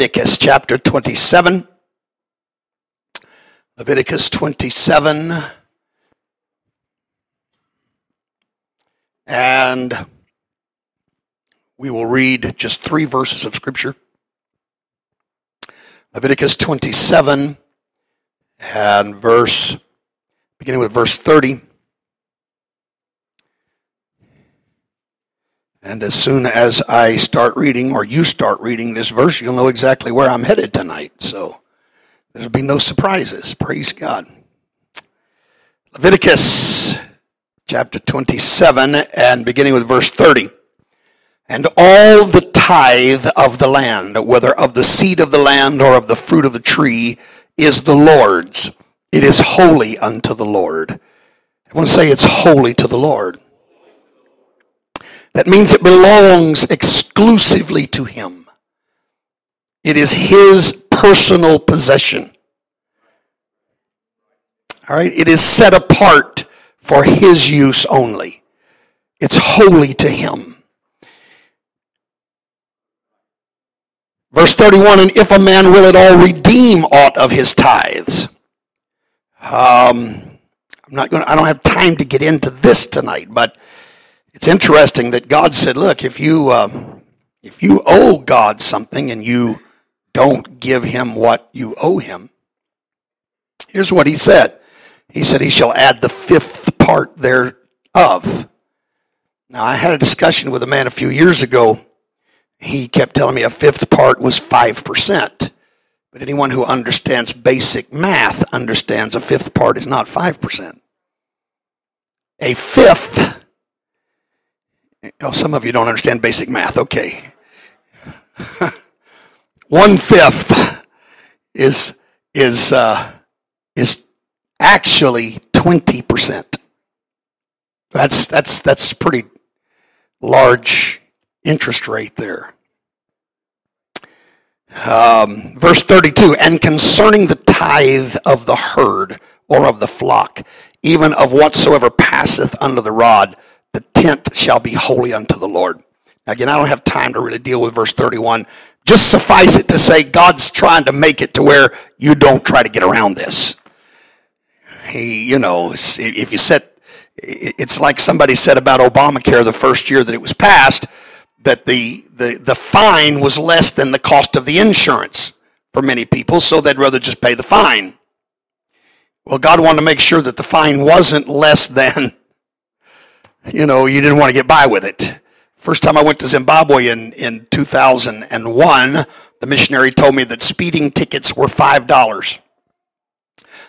Leviticus chapter 27. Leviticus 27. And we will read just three verses of Scripture. Leviticus 27 and verse, beginning with verse 30. And as soon as I start reading, or you start reading this verse, you'll know exactly where I'm headed tonight. So there'll be no surprises. Praise God. Leviticus chapter 27 and beginning with verse 30. And all the tithe of the land, whether of the seed of the land or of the fruit of the tree, is the Lord's. It is holy unto the Lord. I want to say it's holy to the Lord. That means it belongs exclusively to Him. It is His personal possession. All right? It is set apart for His use only. It's holy to Him. Verse 31 And if a man will at all redeem aught of his tithes. Um, I'm not going I don't have time to get into this tonight, but it's interesting that God said, look, if you, uh, if you owe God something and you don't give him what you owe him, here's what he said. He said, he shall add the fifth part thereof. Now, I had a discussion with a man a few years ago. He kept telling me a fifth part was 5%. But anyone who understands basic math understands a fifth part is not 5%. A fifth Oh, some of you don't understand basic math. Okay. One fifth is is uh, is actually twenty percent. That's that's that's pretty large interest rate there. Um, verse 32 and concerning the tithe of the herd or of the flock even of whatsoever passeth under the rod the tenth shall be holy unto the Lord. Again, I don't have time to really deal with verse 31. Just suffice it to say, God's trying to make it to where you don't try to get around this. He, you know, if you set, it's like somebody said about Obamacare the first year that it was passed, that the, the, the fine was less than the cost of the insurance for many people, so they'd rather just pay the fine. Well, God wanted to make sure that the fine wasn't less than you know, you didn't want to get by with it. First time I went to Zimbabwe in, in 2001, the missionary told me that speeding tickets were $5.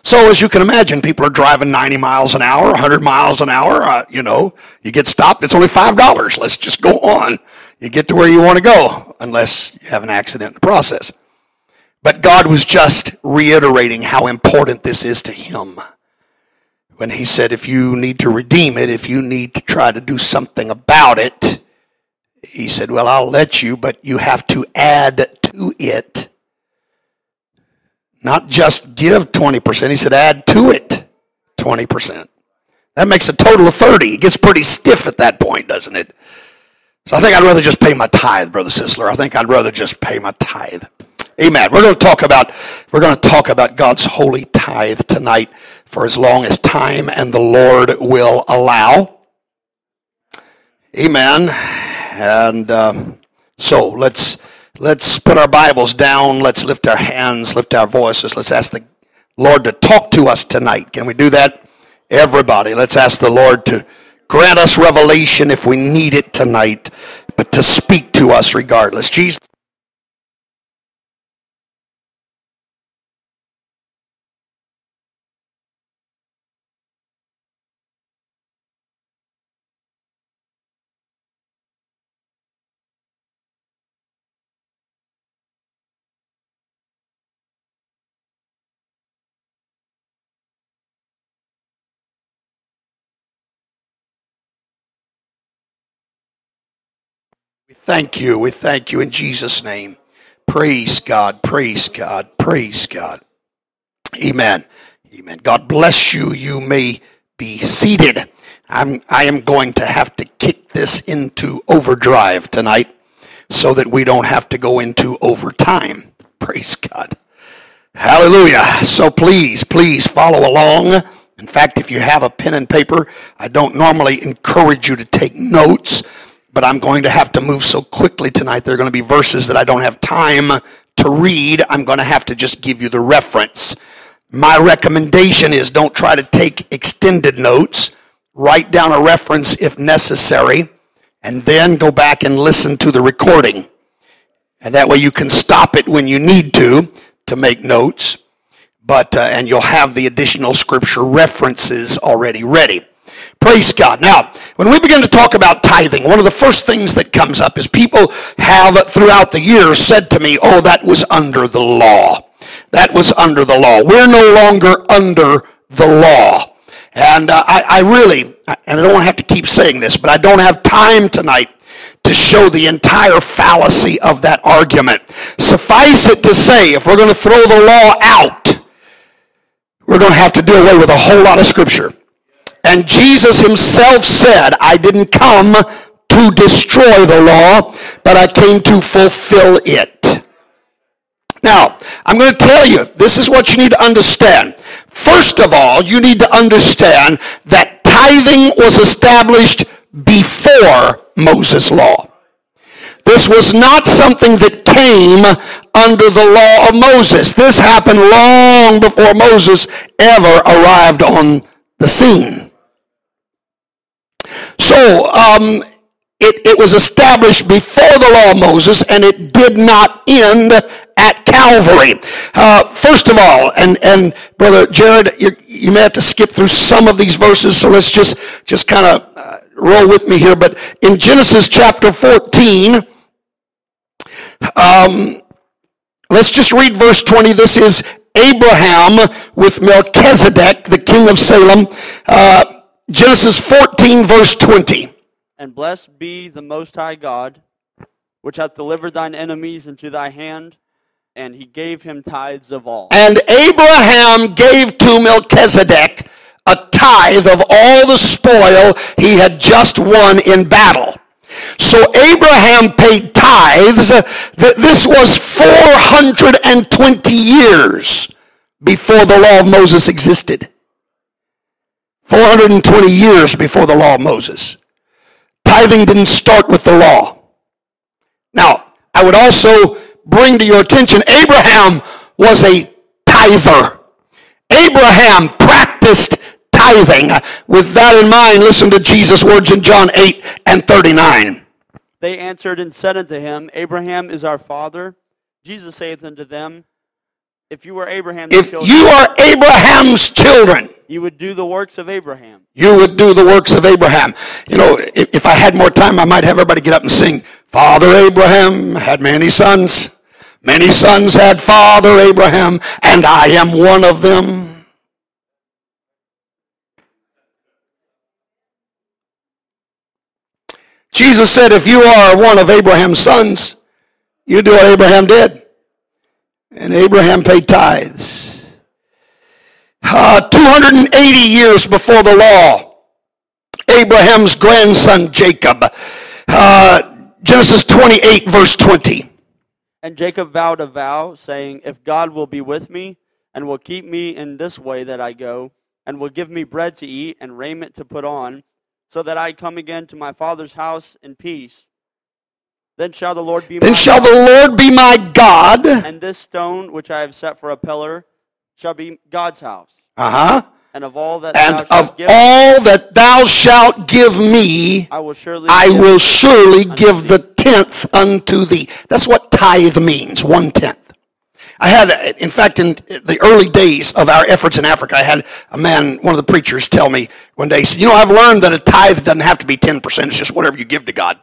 So as you can imagine, people are driving 90 miles an hour, 100 miles an hour. Uh, you know, you get stopped, it's only $5. Let's just go on. You get to where you want to go, unless you have an accident in the process. But God was just reiterating how important this is to Him when he said, if you need to redeem it, if you need to try to do something about it, he said, well, I'll let you, but you have to add to it. Not just give 20%. He said, add to it 20%. That makes a total of 30. It gets pretty stiff at that point, doesn't it? So I think I'd rather just pay my tithe, Brother Sisler. I think I'd rather just pay my tithe. Amen. We're going to talk about we're going to talk about God's holy tithe tonight for as long as time and the Lord will allow. Amen. And uh, so let's let's put our Bibles down. Let's lift our hands, lift our voices. Let's ask the Lord to talk to us tonight. Can we do that? Everybody, let's ask the Lord to grant us revelation if we need it tonight, but to speak to us regardless. Jesus. Thank you. We thank you in Jesus' name. Praise God. Praise God. Praise God. Amen. Amen. God bless you. You may be seated. I'm, I am going to have to kick this into overdrive tonight so that we don't have to go into overtime. Praise God. Hallelujah. So please, please follow along. In fact, if you have a pen and paper, I don't normally encourage you to take notes, but I'm going to have to move so quickly tonight. There are going to be verses that I don't have time to read. I'm going to have to just give you the reference. My recommendation is don't try to take extended notes. Write down a reference if necessary, and then go back and listen to the recording. And that way you can stop it when you need to to make notes but uh, and you'll have the additional scripture references already ready. Praise God. Now, when we begin to talk about tithing, one of the first things that comes up is people have throughout the years said to me, "Oh, that was under the law. That was under the law. We're no longer under the law." And uh, I, I really, and I don't have to keep saying this, but I don't have time tonight to show the entire fallacy of that argument. Suffice it to say, if we're going to throw the law out, we're going to have to do away with a whole lot of scripture. And Jesus himself said, I didn't come to destroy the law, but I came to fulfill it. Now, I'm going to tell you, this is what you need to understand. First of all, you need to understand that tithing was established before Moses' law. This was not something that came under the law of Moses. This happened long before Moses ever arrived on the scene. So, um, it, it was established before the law of Moses and it did not end at Calvary. Uh, first of all, and, and Brother Jared, you, you, may have to skip through some of these verses, so let's just, just kind of uh, roll with me here. But in Genesis chapter 14, um, let's just read verse 20. This is Abraham with Melchizedek, the king of Salem. Uh, Genesis 14, verse 20. And blessed be the Most High God, which hath delivered thine enemies into thy hand, and he gave him tithes of all. And Abraham gave to Melchizedek a tithe of all the spoil he had just won in battle. So Abraham paid tithes. This was 420 years before the law of Moses existed. 420 years before the law of Moses. Tithing didn't start with the law. Now, I would also bring to your attention Abraham was a tither. Abraham practiced tithing. With that in mind, listen to Jesus' words in John 8 and 39. They answered and said unto him, Abraham is our father. Jesus saith unto them, If you were Abraham's if children, you are Abraham's children, you would do the works of Abraham. You would do the works of Abraham. You know, if, if I had more time, I might have everybody get up and sing, Father Abraham had many sons. Many sons had Father Abraham, and I am one of them. Jesus said, if you are one of Abraham's sons, you do what Abraham did. And Abraham paid tithes. Uh, 280 years before the law, Abraham's grandson Jacob. Uh, Genesis 28, verse 20. And Jacob vowed a vow, saying, If God will be with me, and will keep me in this way that I go, and will give me bread to eat and raiment to put on, so that I come again to my father's house in peace. Then shall the Lord be then shall God, the Lord be my God, and this stone which I have set for a pillar shall be God's house. Uh huh. And of all that and of give, all that thou shalt give me, I will surely I will surely give the tenth unto thee. That's what tithe means, one tenth. I had, in fact, in the early days of our efforts in Africa, I had a man, one of the preachers, tell me one day, he said, You know, I've learned that a tithe doesn't have to be 10%, it's just whatever you give to God.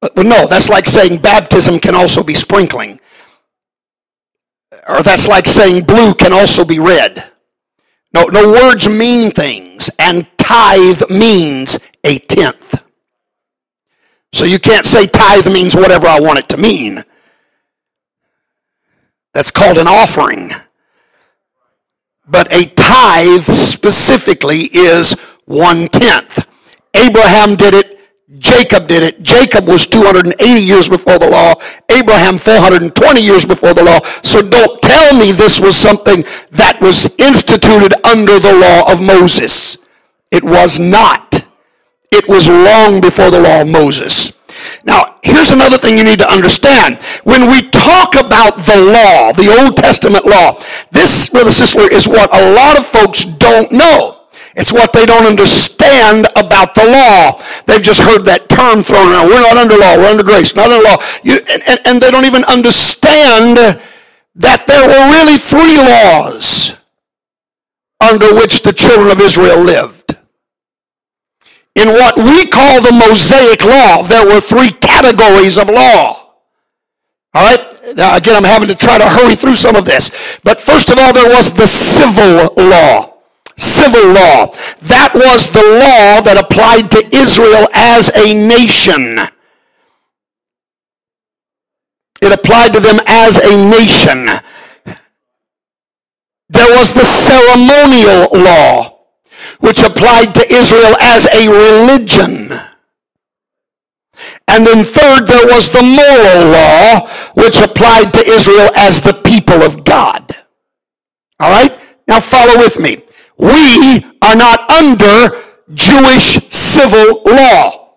But, no, that's like saying baptism can also be sprinkling. Or that's like saying blue can also be red. No, no words mean things, and tithe means a tenth. So you can't say tithe means whatever I want it to mean. That's called an offering. But a tithe specifically is one tenth. Abraham did it Jacob did it. Jacob was 280 years before the law. Abraham 420 years before the law. So don't tell me this was something that was instituted under the law of Moses. It was not. It was long before the law of Moses. Now, here's another thing you need to understand. When we talk about the law, the Old Testament law, this, brother sister, is what a lot of folks don't know. It's what they don't understand about the law. They've just heard that term thrown around. We're not under law. We're under grace. Not under law. You, and, and, and they don't even understand that there were really three laws under which the children of Israel lived. In what we call the Mosaic Law, there were three categories of law. All right? Now, again, I'm having to try to hurry through some of this. But first of all, there was the civil law. Civil law. That was the law that applied to Israel as a nation. It applied to them as a nation. There was the ceremonial law which applied to Israel as a religion. And then third, there was the moral law, which applied to Israel as the people of God. All right? Now follow with me. We are not under Jewish civil law.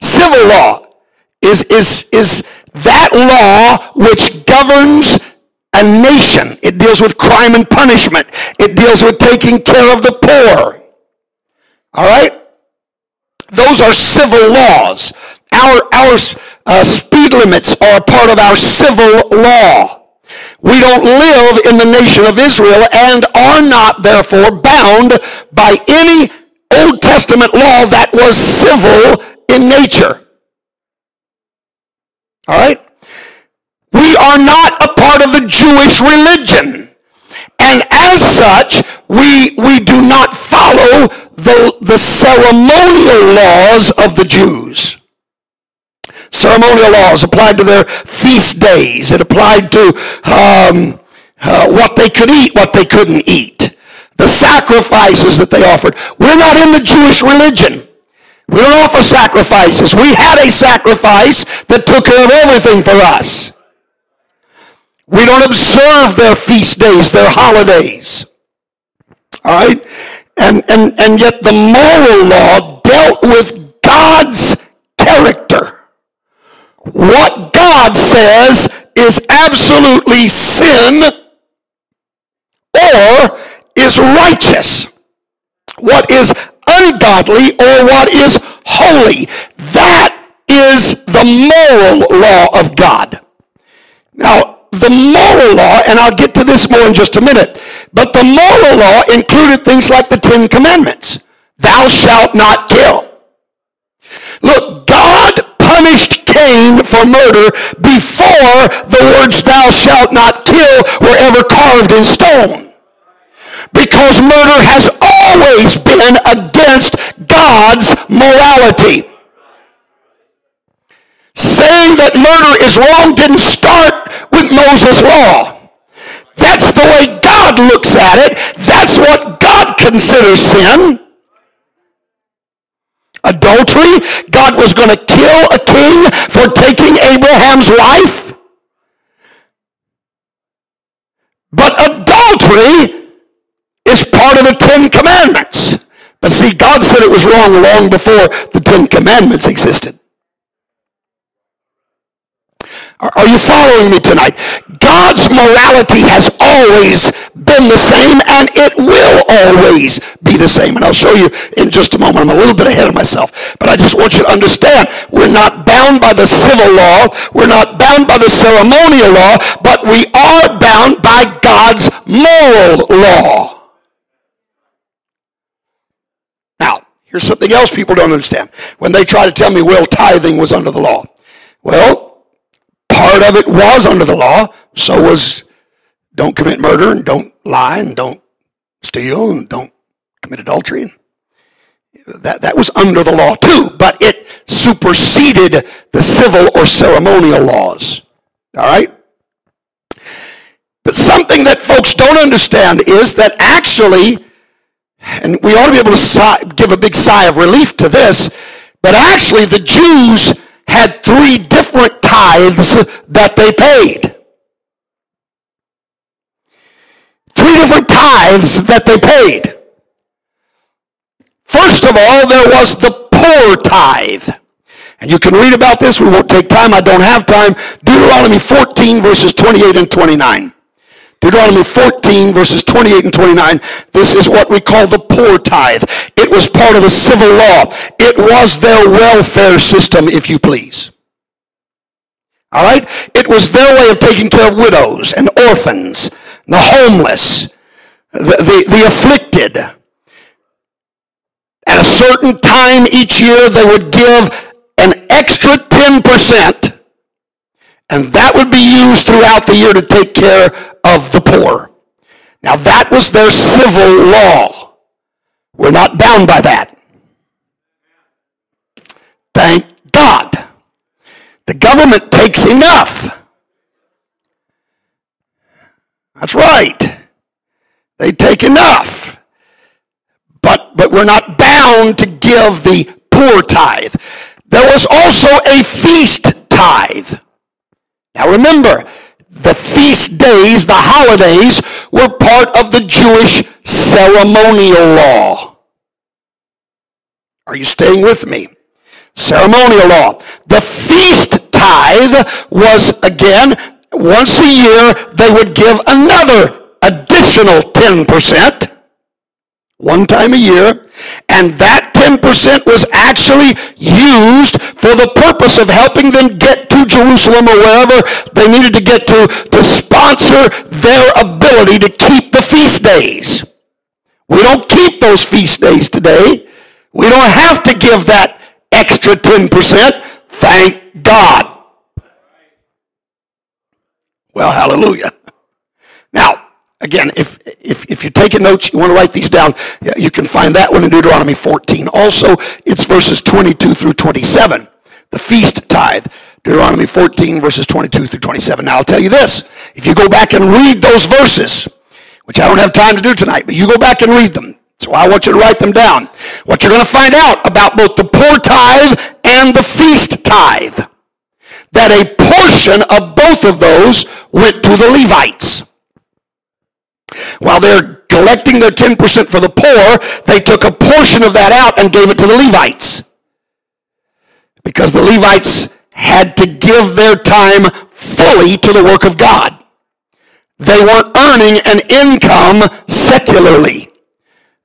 Civil law is, is, is that law which governs a nation. It deals with crime and punishment. It deals with taking care of the poor. All right? Those are civil laws. Our, our uh, speed limits are a part of our civil law. We don't live in the nation of Israel and are not therefore bound by any Old Testament law that was civil in nature. All right? We are not a part of the Jewish religion. And as such, we, we do not follow the, the ceremonial laws of the Jews. Ceremonial laws applied to their feast days. It applied to um, uh, what they could eat, what they couldn't eat. The sacrifices that they offered. We're not in the Jewish religion. We don't offer sacrifices. We had a sacrifice that took care of everything for us. We don't observe their feast days, their holidays. All right? And, and, and yet the moral law dealt with God's character. What God says is absolutely sin or is righteous. What is ungodly or what is holy. That is the moral law of God. Now, the moral law, and I'll get to this more in just a minute, but the moral law included things like the Ten Commandments. Thou shalt not kill. Look, punished Cain for murder before the words thou shalt not kill were ever carved in stone. Because murder has always been against God's morality saying that murder is wrong didn't start with Moses' law. That's the way God looks at it. That's what God considers sin. Adultery, God was going to kill a king for taking Abraham's wife. But adultery is part of the Ten Commandments. But see, God said it was wrong long before the Ten Commandments existed. Are you following me tonight? God's morality has always been the same and it will always be the same. And I'll show you in just a moment. I'm a little bit ahead of myself. But I just want you to understand we're not bound by the civil law. We're not bound by the ceremonial law. But we are bound by God's moral law. Now, here's something else people don't understand. When they try to tell me, well, tithing was under the law. Well, part of it was under the law. So was don't commit murder and don't lie and don't steal and don't commit adultery. That, that was under the law too, but it superseded the civil or ceremonial laws. All right? But something that folks don't understand is that actually, and we ought to be able to sigh, give a big sigh of relief to this, But actually, the Jews had three different tithes that they paid. Three different tithes that they paid. First of all, there was the poor tithe. And you can read about this. We won't take time. I don't have time. Deuteronomy 14, verses 28 and 29. Deuteronomy 14, verses 28 and 29. This is what we call the poor tithe. It was part of the civil law. It was their welfare system, if you please. All right? It was their way of taking care of widows and orphans, the homeless, the, the, the afflicted. At a certain time each year, they would give an extra 10%, and that would be used throughout the year to take care of the poor. Now, that was their civil law. We're not bound by that. Thank God. The government takes enough. That's right. They take enough. But, but we're not bound to give the poor tithe. There was also a feast tithe. Now remember, the feast days, the holidays, were part of the Jewish ceremonial law. Are you staying with me? Ceremonial law. The feast tithe was, again, once a year, they would give another additional 10% one time a year, and that 10% was actually used for the purpose of helping them get to Jerusalem or wherever they needed to get to to sponsor their ability to keep the feast days. We don't keep those feast days today. We don't have to give that extra 10%. Thank God. Well, hallelujah. Now, Again, if, if, if you're taking notes, you want to write these down, you can find that one in Deuteronomy 14. Also, it's verses 22 through 27, the feast tithe. Deuteronomy 14, verses 22 through 27. Now, I'll tell you this. If you go back and read those verses, which I don't have time to do tonight, but you go back and read them. So I want you to write them down. What you're going to find out about both the poor tithe and the feast tithe, that a portion of both of those went to the Levites. While they're collecting their 10% for the poor, they took a portion of that out and gave it to the Levites. Because the Levites had to give their time fully to the work of God. They weren't earning an income secularly.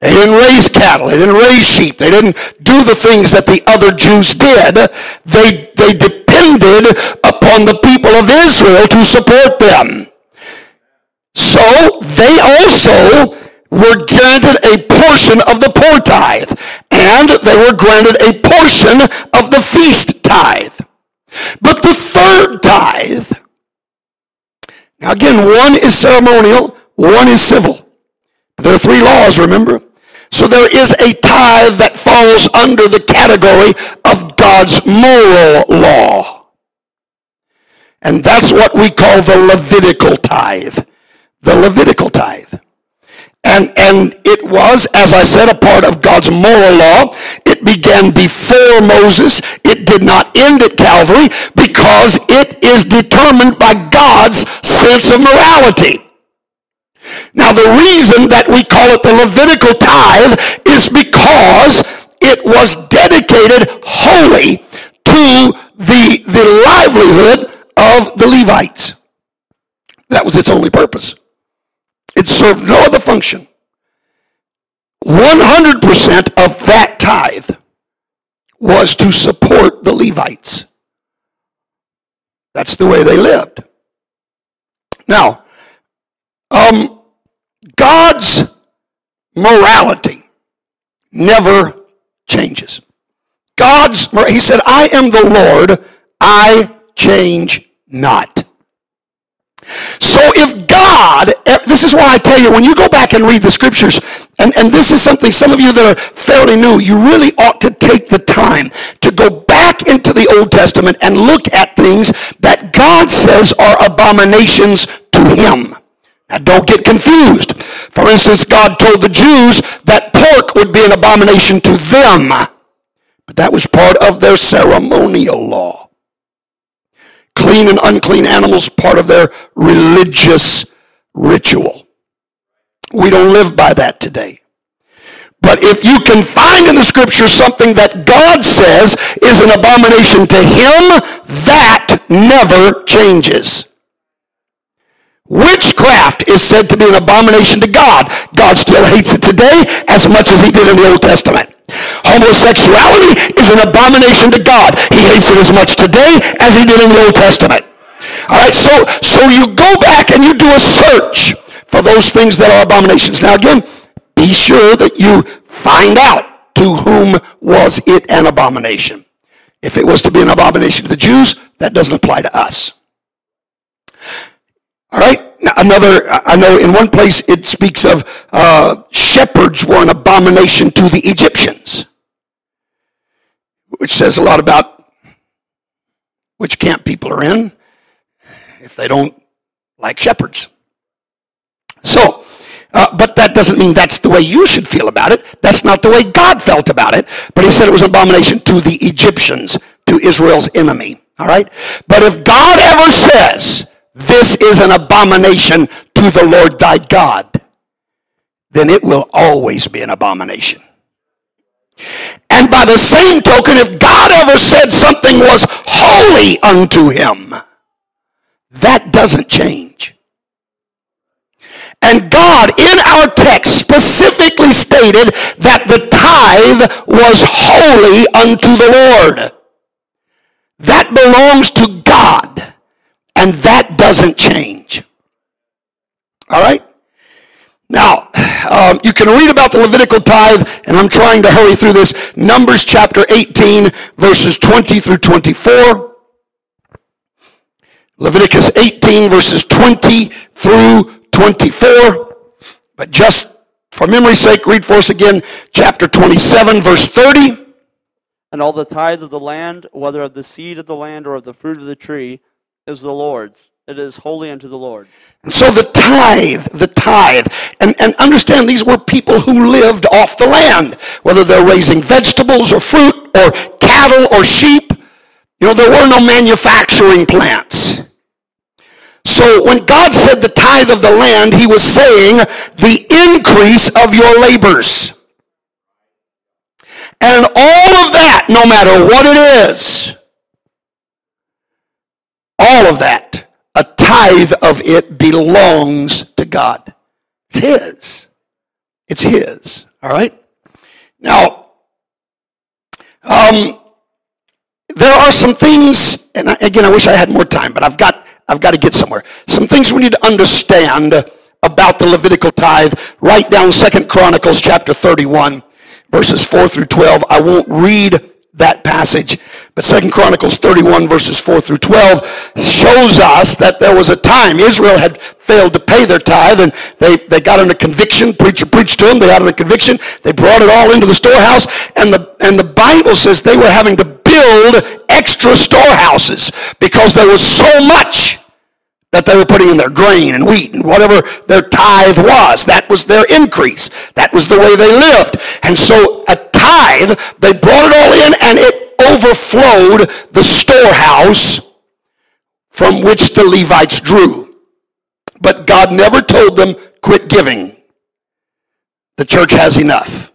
They didn't raise cattle. They didn't raise sheep. They didn't do the things that the other Jews did. They, they depended upon the people of Israel to support them. So they also were granted a portion of the poor tithe, and they were granted a portion of the feast tithe. But the third tithe, now again, one is ceremonial, one is civil. There are three laws, remember? So there is a tithe that falls under the category of God's moral law. And that's what we call the Levitical tithe the Levitical tithe. And, and it was, as I said, a part of God's moral law. It began before Moses. It did not end at Calvary because it is determined by God's sense of morality. Now, the reason that we call it the Levitical tithe is because it was dedicated wholly to the, the livelihood of the Levites. That was its only purpose. It served no other function. 100% of that tithe was to support the Levites. That's the way they lived. Now, um, God's morality never changes. God's, he said, I am the Lord, I change not. So if God, eh, this is why I tell you, when you go back and read the scriptures, and, and this is something some of you that are fairly new, you really ought to take the time to go back into the Old Testament and look at things that God says are abominations to him. Now don't get confused. For instance, God told the Jews that pork would be an abomination to them But that was part of their ceremonial law. Clean and unclean animals, part of their religious ritual. We don't live by that today. But if you can find in the scripture something that God says is an abomination to him, that never changes. Witchcraft is said to be an abomination to God. God still hates it today as much as he did in the Old Testament. Homosexuality is an abomination to God. He hates it as much today as he did in the Old Testament. All right, so so you go back and you do a search for those things that are abominations. Now again, be sure that you find out to whom was it an abomination. If it was to be an abomination to the Jews, that doesn't apply to us. All right. Another, I know in one place it speaks of uh, shepherds were an abomination to the Egyptians, which says a lot about which camp people are in if they don't like shepherds. So, uh, but that doesn't mean that's the way you should feel about it. That's not the way God felt about it. But he said it was an abomination to the Egyptians, to Israel's enemy. All right? But if God ever says, this is an abomination to the Lord thy God, then it will always be an abomination. And by the same token, if God ever said something was holy unto him, that doesn't change. And God, in our text, specifically stated that the tithe was holy unto the Lord. That belongs to God. And that doesn't change. All right? Now, um, you can read about the Levitical tithe, and I'm trying to hurry through this. Numbers chapter 18, verses 20 through 24. Leviticus 18, verses 20 through 24. But just for memory's sake, read for us again chapter 27, verse 30. And all the tithe of the land, whether of the seed of the land or of the fruit of the tree, is the Lord's. It is holy unto the Lord. And so the tithe, the tithe, and, and understand these were people who lived off the land, whether they're raising vegetables or fruit or cattle or sheep. You know, there were no manufacturing plants. So when God said the tithe of the land, he was saying the increase of your labors. And all of that, no matter what it is, all of that, a tithe of it belongs to God. It's His. It's His. All right? Now, um, there are some things, and again, I wish I had more time, but I've got, I've got to get somewhere. Some things we need to understand about the Levitical tithe. Write down Second Chronicles chapter 31, verses 4 through 12. I won't read that passage. But Second Chronicles 31 verses 4 through 12 shows us that there was a time Israel had failed to pay their tithe and they, they got under conviction. Preacher preached to them. They got under conviction. They brought it all into the storehouse and the, and the Bible says they were having to build extra storehouses because there was so much that they were putting in their grain and wheat and whatever their tithe was. That was their increase. That was the way they lived. And so a tithe, they brought it all in and it overflowed the storehouse from which the Levites drew. But God never told them, quit giving. The church has enough.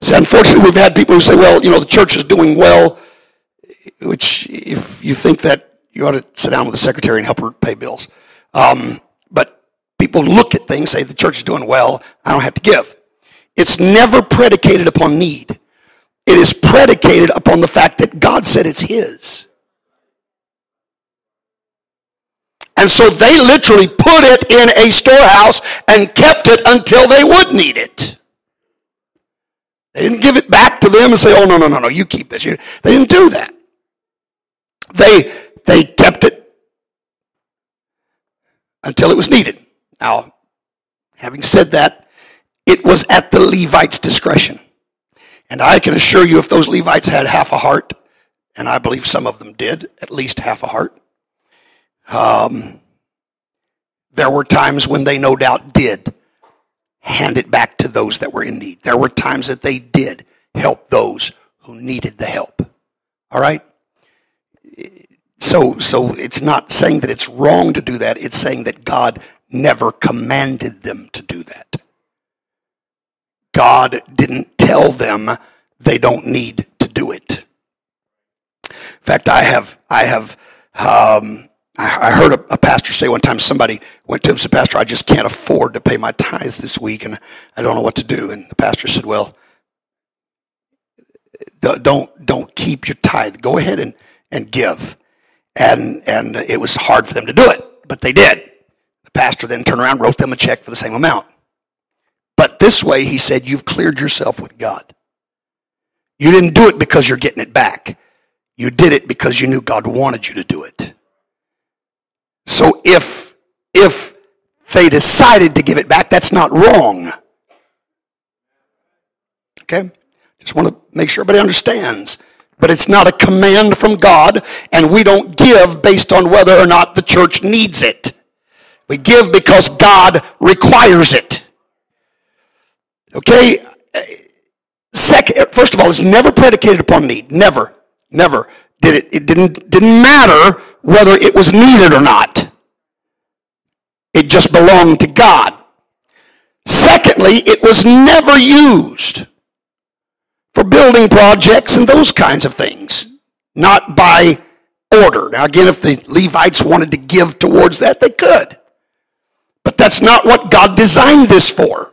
See, unfortunately, we've had people who say, well, you know, the church is doing well, which if you think that you ought to sit down with the secretary and help her pay bills. Um, but people look at things, say the church is doing well, I don't have to give. It's never predicated upon need. It is predicated upon the fact that God said it's His. And so they literally put it in a storehouse and kept it until they would need it. They didn't give it back to them and say, oh, no, no, no, no, you keep this. They didn't do that. They they kept it until it was needed. Now, having said that, it was at the Levites' discretion. And I can assure you, if those Levites had half a heart, and I believe some of them did, at least half a heart, um, there were times when they no doubt did hand it back to those that were in need. There were times that they did help those who needed the help. All right? So, so it's not saying that it's wrong to do that. It's saying that God never commanded them to do that. God didn't tell them they don't need to do it. In fact, I have, I have, um, I, heard a, a, pastor say one time somebody went to him and said, Pastor, I just can't afford to pay my tithes this week and I don't know what to do. And the pastor said, Well, don't, don't keep your tithe. Go ahead and, and give. And, and it was hard for them to do it, but they did. The pastor then turned around, wrote them a check for the same amount. But this way, he said, you've cleared yourself with God. You didn't do it because you're getting it back. You did it because you knew God wanted you to do it. So if, if they decided to give it back, that's not wrong. Okay? Just want to make sure everybody understands. But it's not a command from God, and we don't give based on whether or not the church needs it. We give because God requires it. Okay? Second, first of all, it's never predicated upon need. Never. Never. Did it, it didn't, didn't matter whether it was needed or not. It just belonged to God. Secondly, it was never used for building projects and those kinds of things, not by order. Now, again, if the Levites wanted to give towards that, they could. But that's not what God designed this for.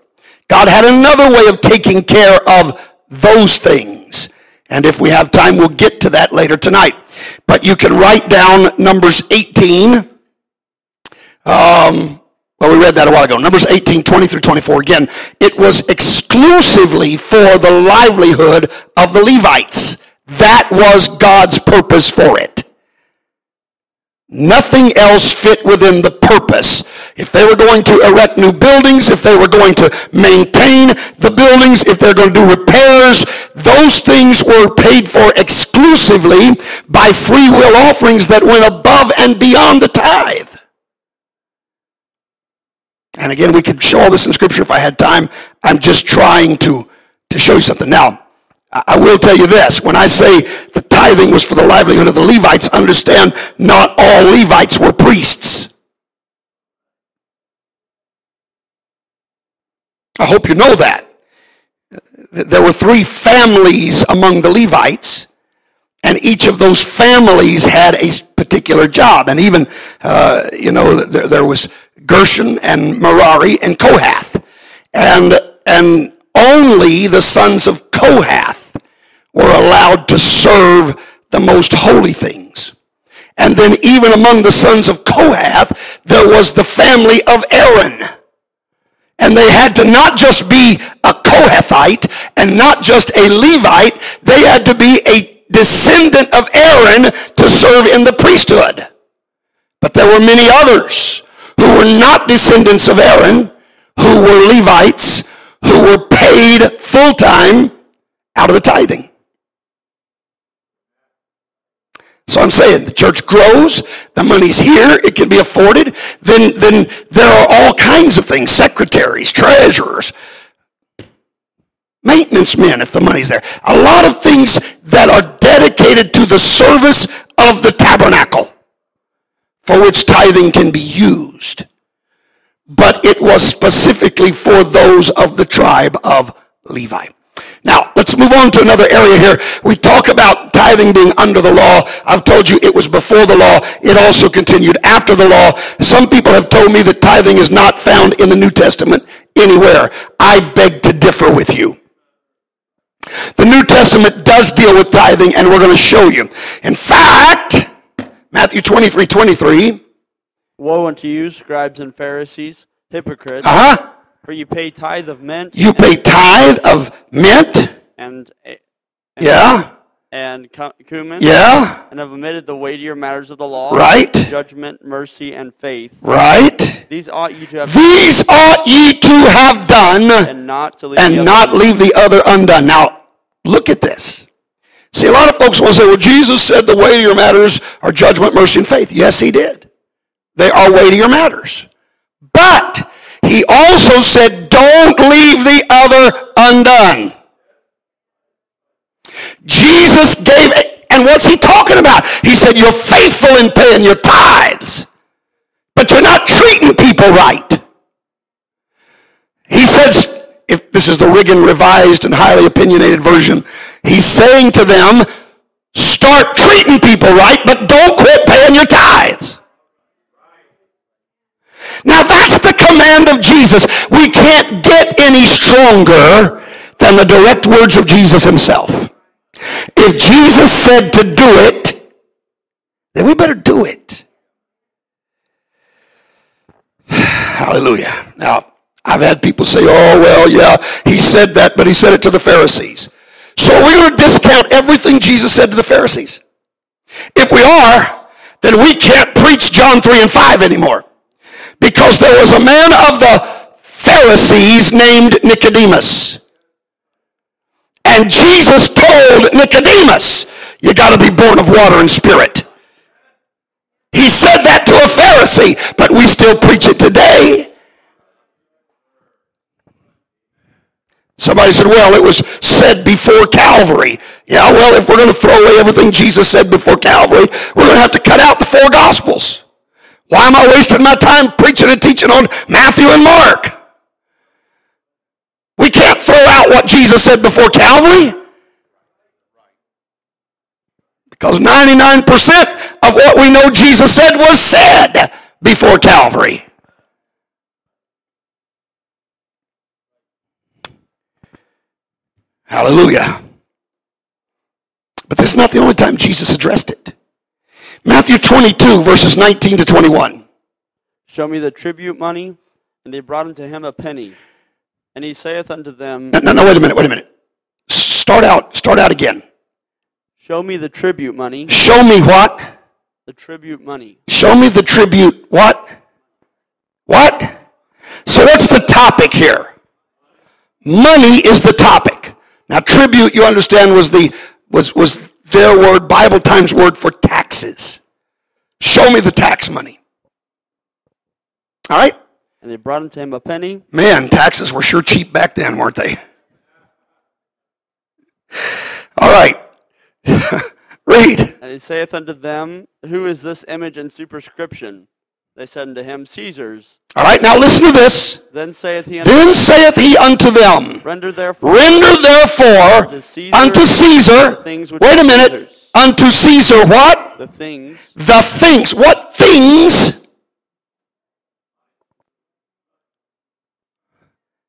God had another way of taking care of those things. And if we have time, we'll get to that later tonight. But you can write down Numbers 18. Um, well, we read that a while ago. Numbers 18, 20 through 24. Again, it was exclusively for the livelihood of the Levites. That was God's purpose for it. Nothing else fit within the purpose. If they were going to erect new buildings, if they were going to maintain the buildings, if they're going to do repairs, those things were paid for exclusively by free will offerings that went above and beyond the tithe. And again, we could show all this in Scripture if I had time. I'm just trying to, to show you something. Now, I will tell you this. When I say the tithing was for the livelihood of the Levites, understand not all Levites were priests. I hope you know that. There were three families among the Levites, and each of those families had a particular job. And even, uh, you know, there, there was Gershon and Merari and Kohath. And, and only the sons of Kohath were allowed to serve the most holy things. And then even among the sons of Kohath, there was the family of Aaron. And they had to not just be a Kohathite and not just a Levite, they had to be a descendant of Aaron to serve in the priesthood. But there were many others who were not descendants of Aaron, who were Levites, who were paid full time out of the tithing. So I'm saying the church grows, the money's here, it can be afforded. Then, then there are all kinds of things secretaries, treasurers, maintenance men, if the money's there. A lot of things that are dedicated to the service of the tabernacle for which tithing can be used. But it was specifically for those of the tribe of Levi. Now, let's move on to another area here. We talk about tithing being under the law. I've told you it was before the law. It also continued after the law. Some people have told me that tithing is not found in the New Testament anywhere. I beg to differ with you. The New Testament does deal with tithing, and we're going to show you. In fact, Matthew 23, 23. Woe unto you, scribes and Pharisees, hypocrites. Uh-huh. For you pay tithe of mint. You pay tithe of mint. And, eh, and yeah. And cumin. Yeah. And have omitted the weightier matters of the law. Right. Judgment, mercy, and faith. Right. These ought you to have. These done, ought ye to have done. And not to leave. And not leave the other undone. Now, look at this. See, a lot of folks will say, well, Jesus said the weightier matters are judgment, mercy, and faith. Yes, he did. They are weightier matters. But he also said, don't leave the other undone. Jesus gave, and what's he talking about? He said, You're faithful in paying your tithes, but you're not treating people right. He says, if this is the Riggin revised and highly opinionated version, he's saying to them, start treating people right, but don't quit paying your tithes. Now that's the command of Jesus. We can't get any stronger than the direct words of Jesus himself. If Jesus said to do it, then we better do it. Hallelujah. Now, I've had people say, oh, well, yeah, he said that, but he said it to the Pharisees. So are we going to discount everything Jesus said to the Pharisees? If we are, then we can't preach John 3 and 5 anymore. Because there was a man of the Pharisees named Nicodemus. And Jesus told Nicodemus, you got to be born of water and spirit. He said that to a Pharisee, but we still preach it today. Somebody said, well, it was said before Calvary. Yeah, well, if we're going to throw away everything Jesus said before Calvary, we're going to have to cut out the four Gospels. Why am I wasting my time preaching and teaching on Matthew and Mark? We can't throw out what Jesus said before Calvary. Because 99% of what we know Jesus said was said before Calvary. Hallelujah. But this is not the only time Jesus addressed it. Matthew 22, verses 19 to 21. Show me the tribute money. And they brought unto him a penny. And he saith unto them, No, no, no, wait a minute, wait a minute. Start out, start out again. Show me the tribute money. Show me what? The tribute money. Show me the tribute what? What? So what's the topic here? Money is the topic. Now, tribute, you understand, was the was was their word, Bible Times word for taxes. Show me the tax money. All right? And they brought unto him a penny. Man, taxes were sure cheap back then, weren't they? All right. Read. And he saith unto them, Who is this image and superscription? They said unto him, Caesar's. All right, now listen to this. Then saith he unto Then saith he unto them, Render therefore Render therefore unto Caesar, unto Caesar, the things which wait a minute, Caesar's. unto Caesar what? the things The things. What things?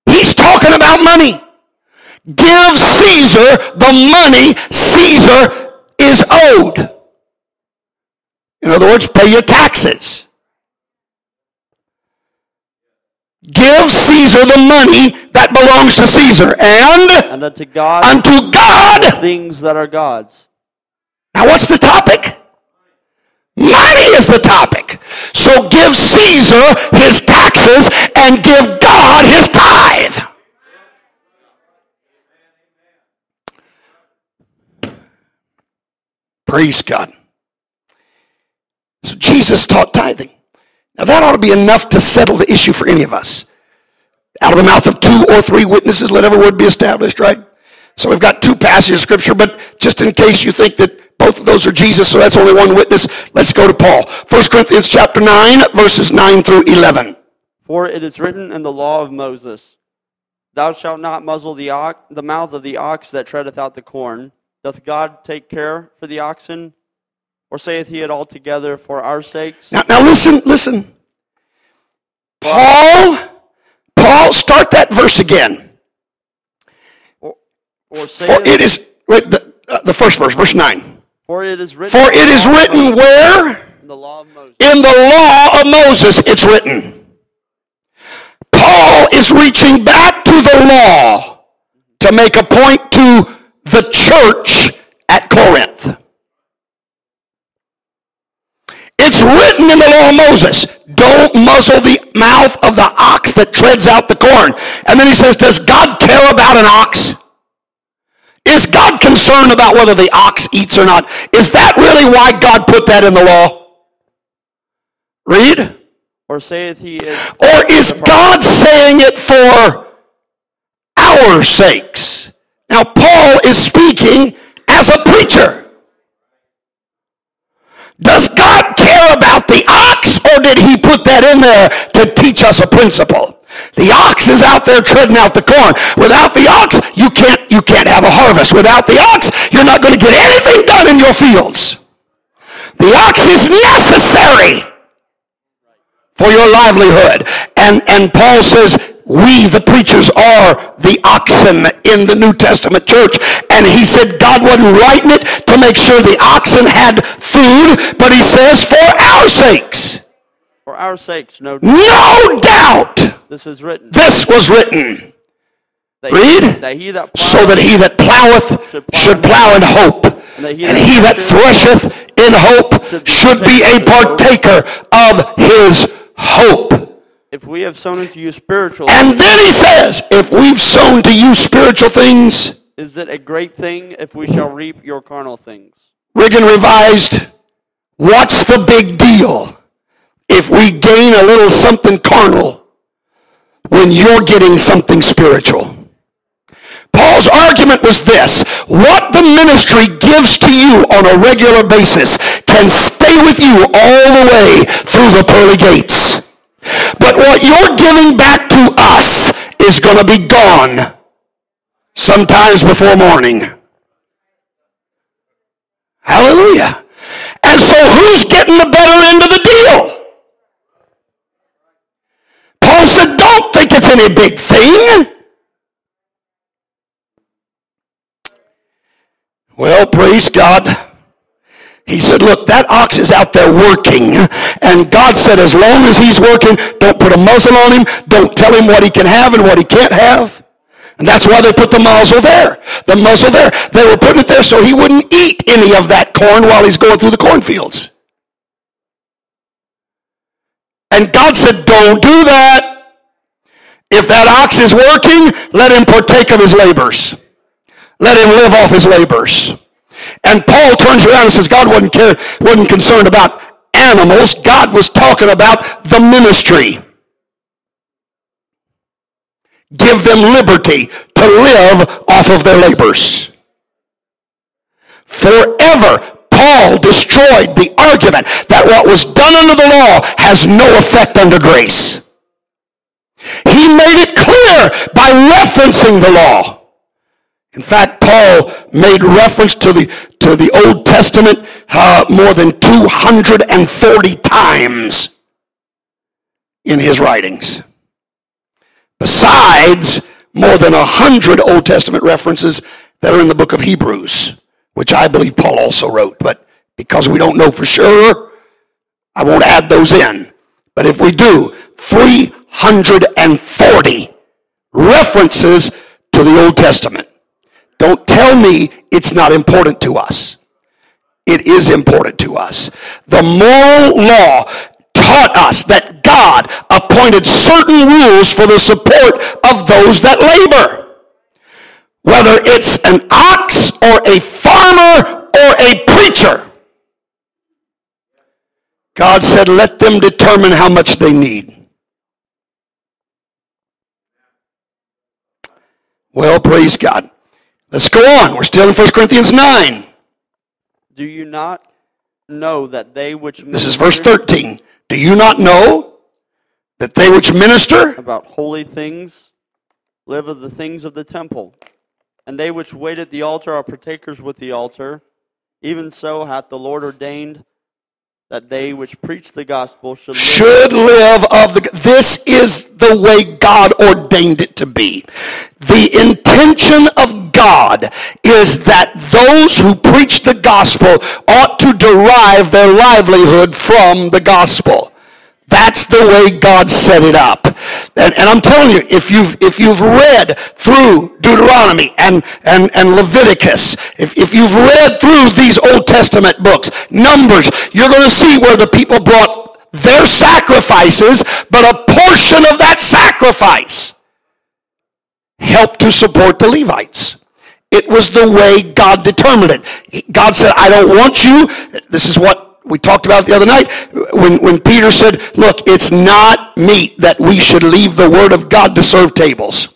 He's talking about money. Give Caesar the money Caesar is owed. In other words, pay your taxes. Give Caesar the money that belongs to Caesar and and unto God unto God. things that are God's. Now, what's the topic? Money is the topic. So give Caesar his taxes and give God his tithe. Praise God. So Jesus taught tithing. Now that ought to be enough to settle the issue for any of us. Out of the mouth of two or three witnesses, let every word be established, right? So we've got two passages of scripture, but just in case you think that both of those are Jesus, so that's only one witness, let's go to Paul. 1 Corinthians chapter 9, verses 9 through 11. For it is written in the law of Moses, Thou shalt not muzzle the, ox, the mouth of the ox that treadeth out the corn. Doth God take care for the oxen? Or saith he it altogether for our sakes? Now, now listen, listen. Paul, Paul, start that verse again. Or, or For it is, wait, the, uh, the first verse, verse 9. for it is written For it is written where? in the law of Moses. In the law of Moses, it's written. Paul is reaching back to the law to make a point to the church at Corinth. It's written in the law of Moses, don't muzzle the mouth of the ox that treads out the corn. And then he says, does God care about an ox? Is God concerned about whether the ox eats or not? Is that really why God put that in the law? Read. Or saith he it Or is God saying it for our sakes? Now, Paul is speaking as a preacher. Does God care about the ox or did he put that in there to teach us a principle? The ox is out there treading out the corn. Without the ox, you can't, you can't have a harvest. Without the ox, you're not going to get anything done in your fields. The ox is necessary for your livelihood. And, and Paul says, we, the preachers, are the oxen in the New Testament church. And he said God wasn't writing it to make sure the oxen had food, but he says for our sakes. For our sakes, no doubt. No doubt. This is written. This was written. That Read. He, that he that So that he that ploweth should plow in hope. And he that thresheth in hope should be a partaker of his hope. If we have sown into you spiritual, And then he says, if we've sown to you spiritual things, is it a great thing if we shall reap your carnal things? Riggin Revised, what's the big deal if we gain a little something carnal when you're getting something spiritual? Paul's argument was this what the ministry gives to you on a regular basis can stay with you all the way through the pearly gates. But what you're giving back to us is going to be gone sometimes before morning. Hallelujah. And so who's getting the better end of the deal? Paul said, don't think it's any big thing. Well, praise God. He said, look, that ox is out there working. And God said, as long as he's working, don't put a muzzle on him. Don't tell him what he can have and what he can't have. And that's why they put the muzzle there. The muzzle there. They were putting it there so he wouldn't eat any of that corn while he's going through the cornfields. And God said, don't do that. If that ox is working, let him partake of his labors. Let him live off his labors. And Paul turns around and says God wasn't, care, wasn't concerned about animals. God was talking about the ministry. Give them liberty to live off of their labors. Forever, Paul destroyed the argument that what was done under the law has no effect under grace. He made it clear by referencing the law. In fact, Paul made reference to the, to the Old Testament uh, more than 240 times in his writings. Besides more than 100 Old Testament references that are in the book of Hebrews, which I believe Paul also wrote. But because we don't know for sure, I won't add those in. But if we do, 340 references to the Old Testament. Don't tell me it's not important to us. It is important to us. The moral law taught us that God appointed certain rules for the support of those that labor. Whether it's an ox or a farmer or a preacher. God said, let them determine how much they need. Well, praise God. Let's go on. We're still in 1 Corinthians 9. Do you not know that they which This is verse 13. Do you not know that they which minister about holy things live of the things of the temple, and they which wait at the altar are partakers with the altar? Even so hath the Lord ordained that they which preach the gospel should live. should live of the this is the way God ordained it to be. The intention of God is that those who preach the gospel ought to derive their livelihood from the gospel. That's the way God set it up. And, and, I'm telling you, if you've, if you've read through Deuteronomy and, and, and Leviticus, if, if you've read through these Old Testament books, Numbers, you're going to see where the people brought their sacrifices, but a portion of that sacrifice helped to support the Levites. It was the way God determined it. God said, I don't want you. This is what we talked about it the other night when, when Peter said, Look, it's not meet that we should leave the Word of God to serve tables.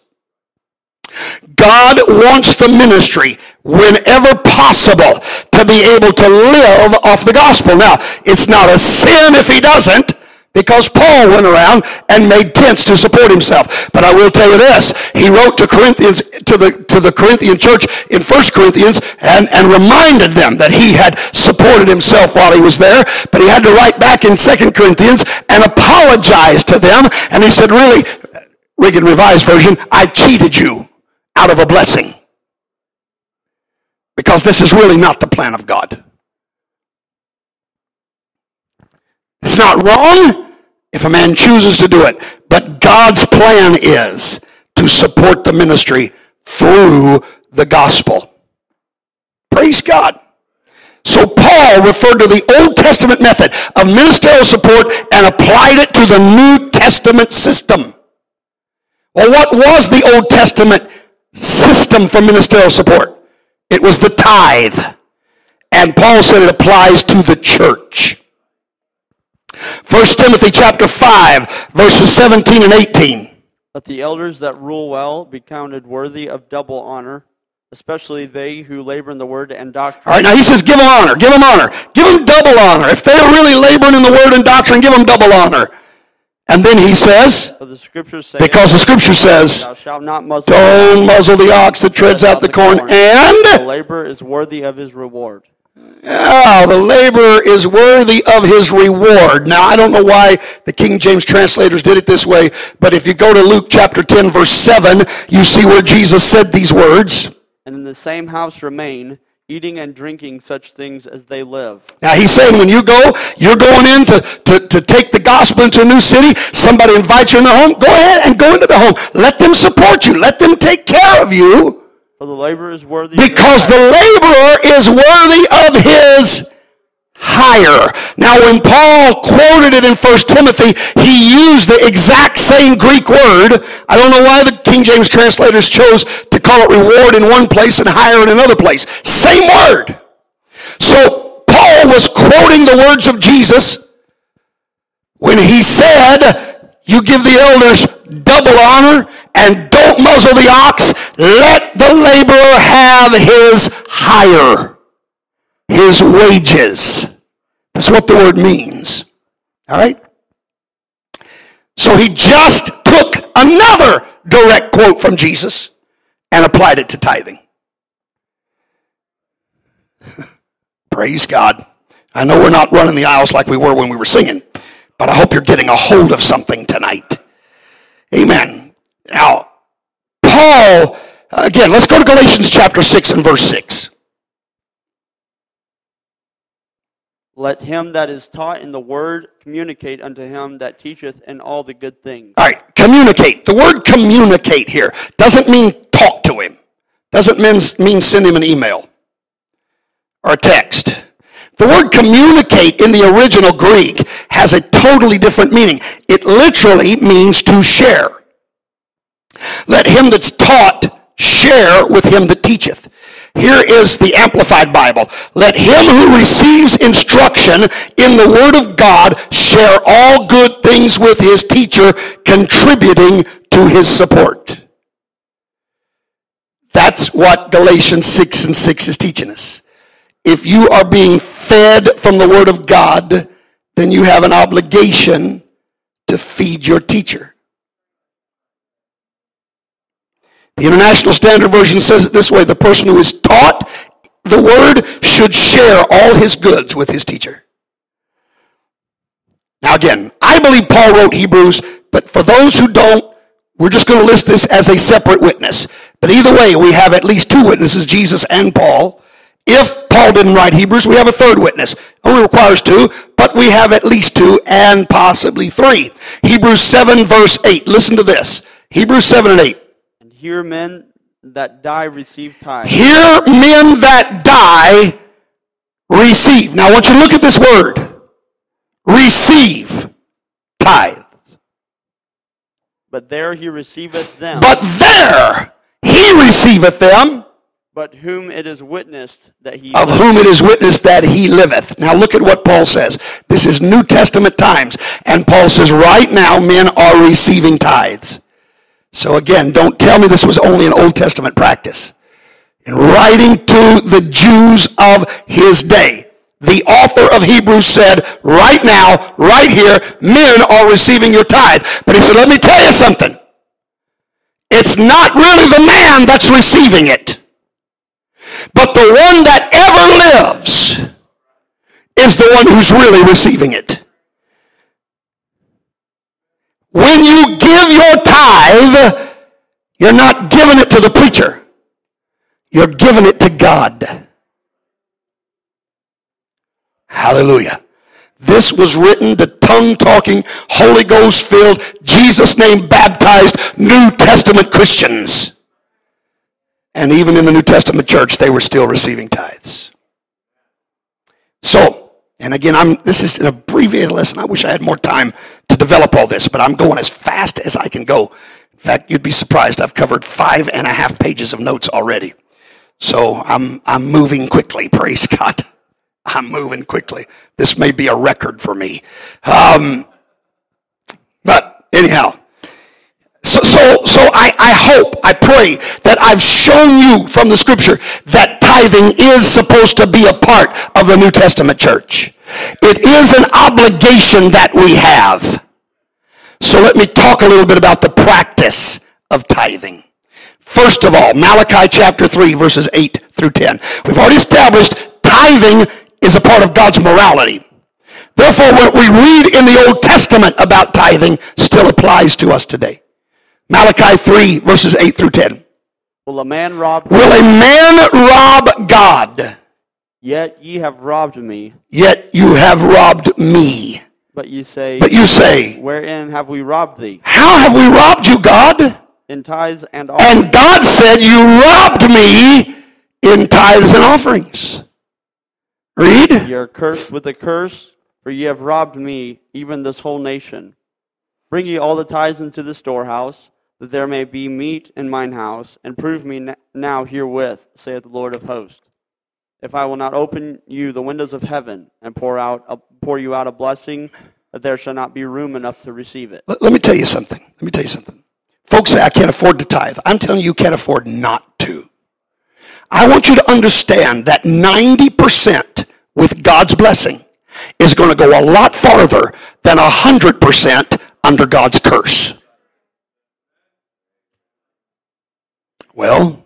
God wants the ministry whenever possible to be able to live off the gospel. Now, it's not a sin if he doesn't, because Paul went around and made tents to support himself. But I will tell you this, he wrote to Corinthians to the to the Corinthian church in 1 Corinthians and, and reminded them that he had supported himself while he was there, but he had to write back in 2 Corinthians and apologize to them. And he said, really, Reagan Revised Version, I cheated you out of a blessing. Because this is really not the plan of God. It's not wrong if a man chooses to do it. But God's plan is to support the ministry through the gospel. Praise God. So Paul referred to the Old Testament method of ministerial support and applied it to the New Testament system. Well, what was the Old Testament system for ministerial support? It was the tithe. And Paul said it applies to the church. 1 Timothy chapter 5, verses 17 and 18. Let the elders that rule well be counted worthy of double honor, especially they who labor in the word and doctrine. All right, now he says, give them honor, give them honor, give them double honor. If they're really laboring in the word and doctrine, give them double honor. And then he says, the because the scripture says, Thou shalt not muzzle don't muzzle the ox that treads out the corn, the and labor is worthy of his reward. Oh, the laborer is worthy of his reward. Now, I don't know why the King James translators did it this way, but if you go to Luke chapter 10, verse 7, you see where Jesus said these words. And in the same house remain, eating and drinking such things as they live. Now, he's saying when you go, you're going in to, to, to take the gospel into a new city, somebody invites you in their home, go ahead and go into the home. Let them support you, let them take care of you. For the labor is worthy Because the laborer is worthy of his hire. Now, when Paul quoted it in 1 Timothy, he used the exact same Greek word. I don't know why the King James translators chose to call it reward in one place and hire in another place. Same word. So, Paul was quoting the words of Jesus when he said, You give the elders double honor and don't muzzle the ox, let the laborer have his hire, his wages. That's what the word means. All right? So he just took another direct quote from Jesus and applied it to tithing. Praise God. I know we're not running the aisles like we were when we were singing, but I hope you're getting a hold of something tonight. Amen. Now, Paul, again, let's go to Galatians chapter 6 and verse 6. Let him that is taught in the word communicate unto him that teacheth in all the good things. All right, communicate. The word communicate here doesn't mean talk to him, doesn't mean, mean send him an email or a text. The word communicate in the original Greek has a totally different meaning. It literally means to share. Let him that's taught share with him that teacheth. Here is the Amplified Bible. Let him who receives instruction in the Word of God share all good things with his teacher, contributing to his support. That's what Galatians 6 and 6 is teaching us. If you are being fed from the Word of God, then you have an obligation to feed your teacher. The International Standard Version says it this way the person who is taught the word should share all his goods with his teacher. Now, again, I believe Paul wrote Hebrews, but for those who don't, we're just going to list this as a separate witness. But either way, we have at least two witnesses, Jesus and Paul. If Paul didn't write Hebrews, we have a third witness. Only requires two, but we have at least two and possibly three. Hebrews 7, verse 8. Listen to this. Hebrews 7 and 8. Here men that die receive tithes. Here men that die receive. Now I want you to look at this word. Receive tithes. But there he receiveth them. But there he receiveth them, but whom it is witnessed that he of whom it is witnessed that he liveth. Now look at what Paul says. This is New Testament times. And Paul says, right now men are receiving tithes. So again, don't tell me this was only an Old Testament practice. in writing to the Jews of his day. The author of Hebrews said, right now, right here, men are receiving your tithe. But he said, let me tell you something. It's not really the man that's receiving it, but the one that ever lives is the one who's really receiving it. When you give your tithe, you're not giving it to the preacher. You're giving it to God. Hallelujah. This was written to tongue talking, Holy Ghost filled, Jesus name baptized New Testament Christians. And even in the New Testament church, they were still receiving tithes. So, and again, I'm, this is an abbreviated lesson. I wish I had more time to develop all this, but I'm going as fast as I can go. In fact, you'd be surprised. I've covered five and a half pages of notes already. So I'm, I'm moving quickly. Praise God. I'm moving quickly. This may be a record for me. Um, but anyhow, so, so, so I, I hope, I pray that I've shown you from the scripture that tithing is supposed to be a part of the New Testament church. It is an obligation that we have. So let me talk a little bit about the practice of tithing. First of all, Malachi chapter 3, verses 8 through 10. We've already established tithing is a part of God's morality. Therefore, what we read in the Old Testament about tithing still applies to us today. Malachi 3, verses 8 through 10. Will a man rob Will a man rob God? Yet ye have robbed me. Yet you have robbed me. But you say, But you say, Wherein have we robbed thee? How have we robbed you, God? In tithes and offerings. And God said, You robbed me in tithes and offerings. Read. You are cursed with a curse, for ye have robbed me, even this whole nation. Bring ye all the tithes into the storehouse, that there may be meat in mine house, and prove me now herewith, saith the Lord of hosts. If I will not open you the windows of heaven and pour out a, pour you out a blessing, there shall not be room enough to receive it. Let, let me tell you something. Let me tell you something. Folks say, I can't afford to tithe. I'm telling you, you can't afford not to. I want you to understand that 90% with God's blessing is going to go a lot farther than 100% under God's curse. Well,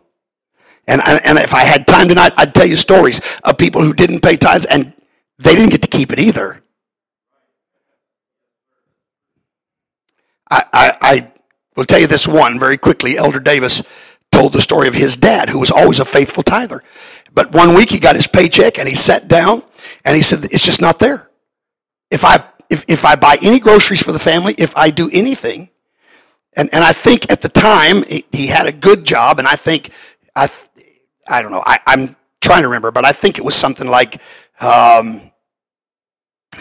and, and if I had time tonight, I'd tell you stories of people who didn't pay tithes and they didn't get to keep it either. I, I, I will tell you this one very quickly. Elder Davis told the story of his dad, who was always a faithful tither. But one week he got his paycheck and he sat down and he said, It's just not there. If I, if, if I buy any groceries for the family, if I do anything, and, and I think at the time he, he had a good job, and I think, I, I don't know, I, I'm trying to remember, but I think it was something like um,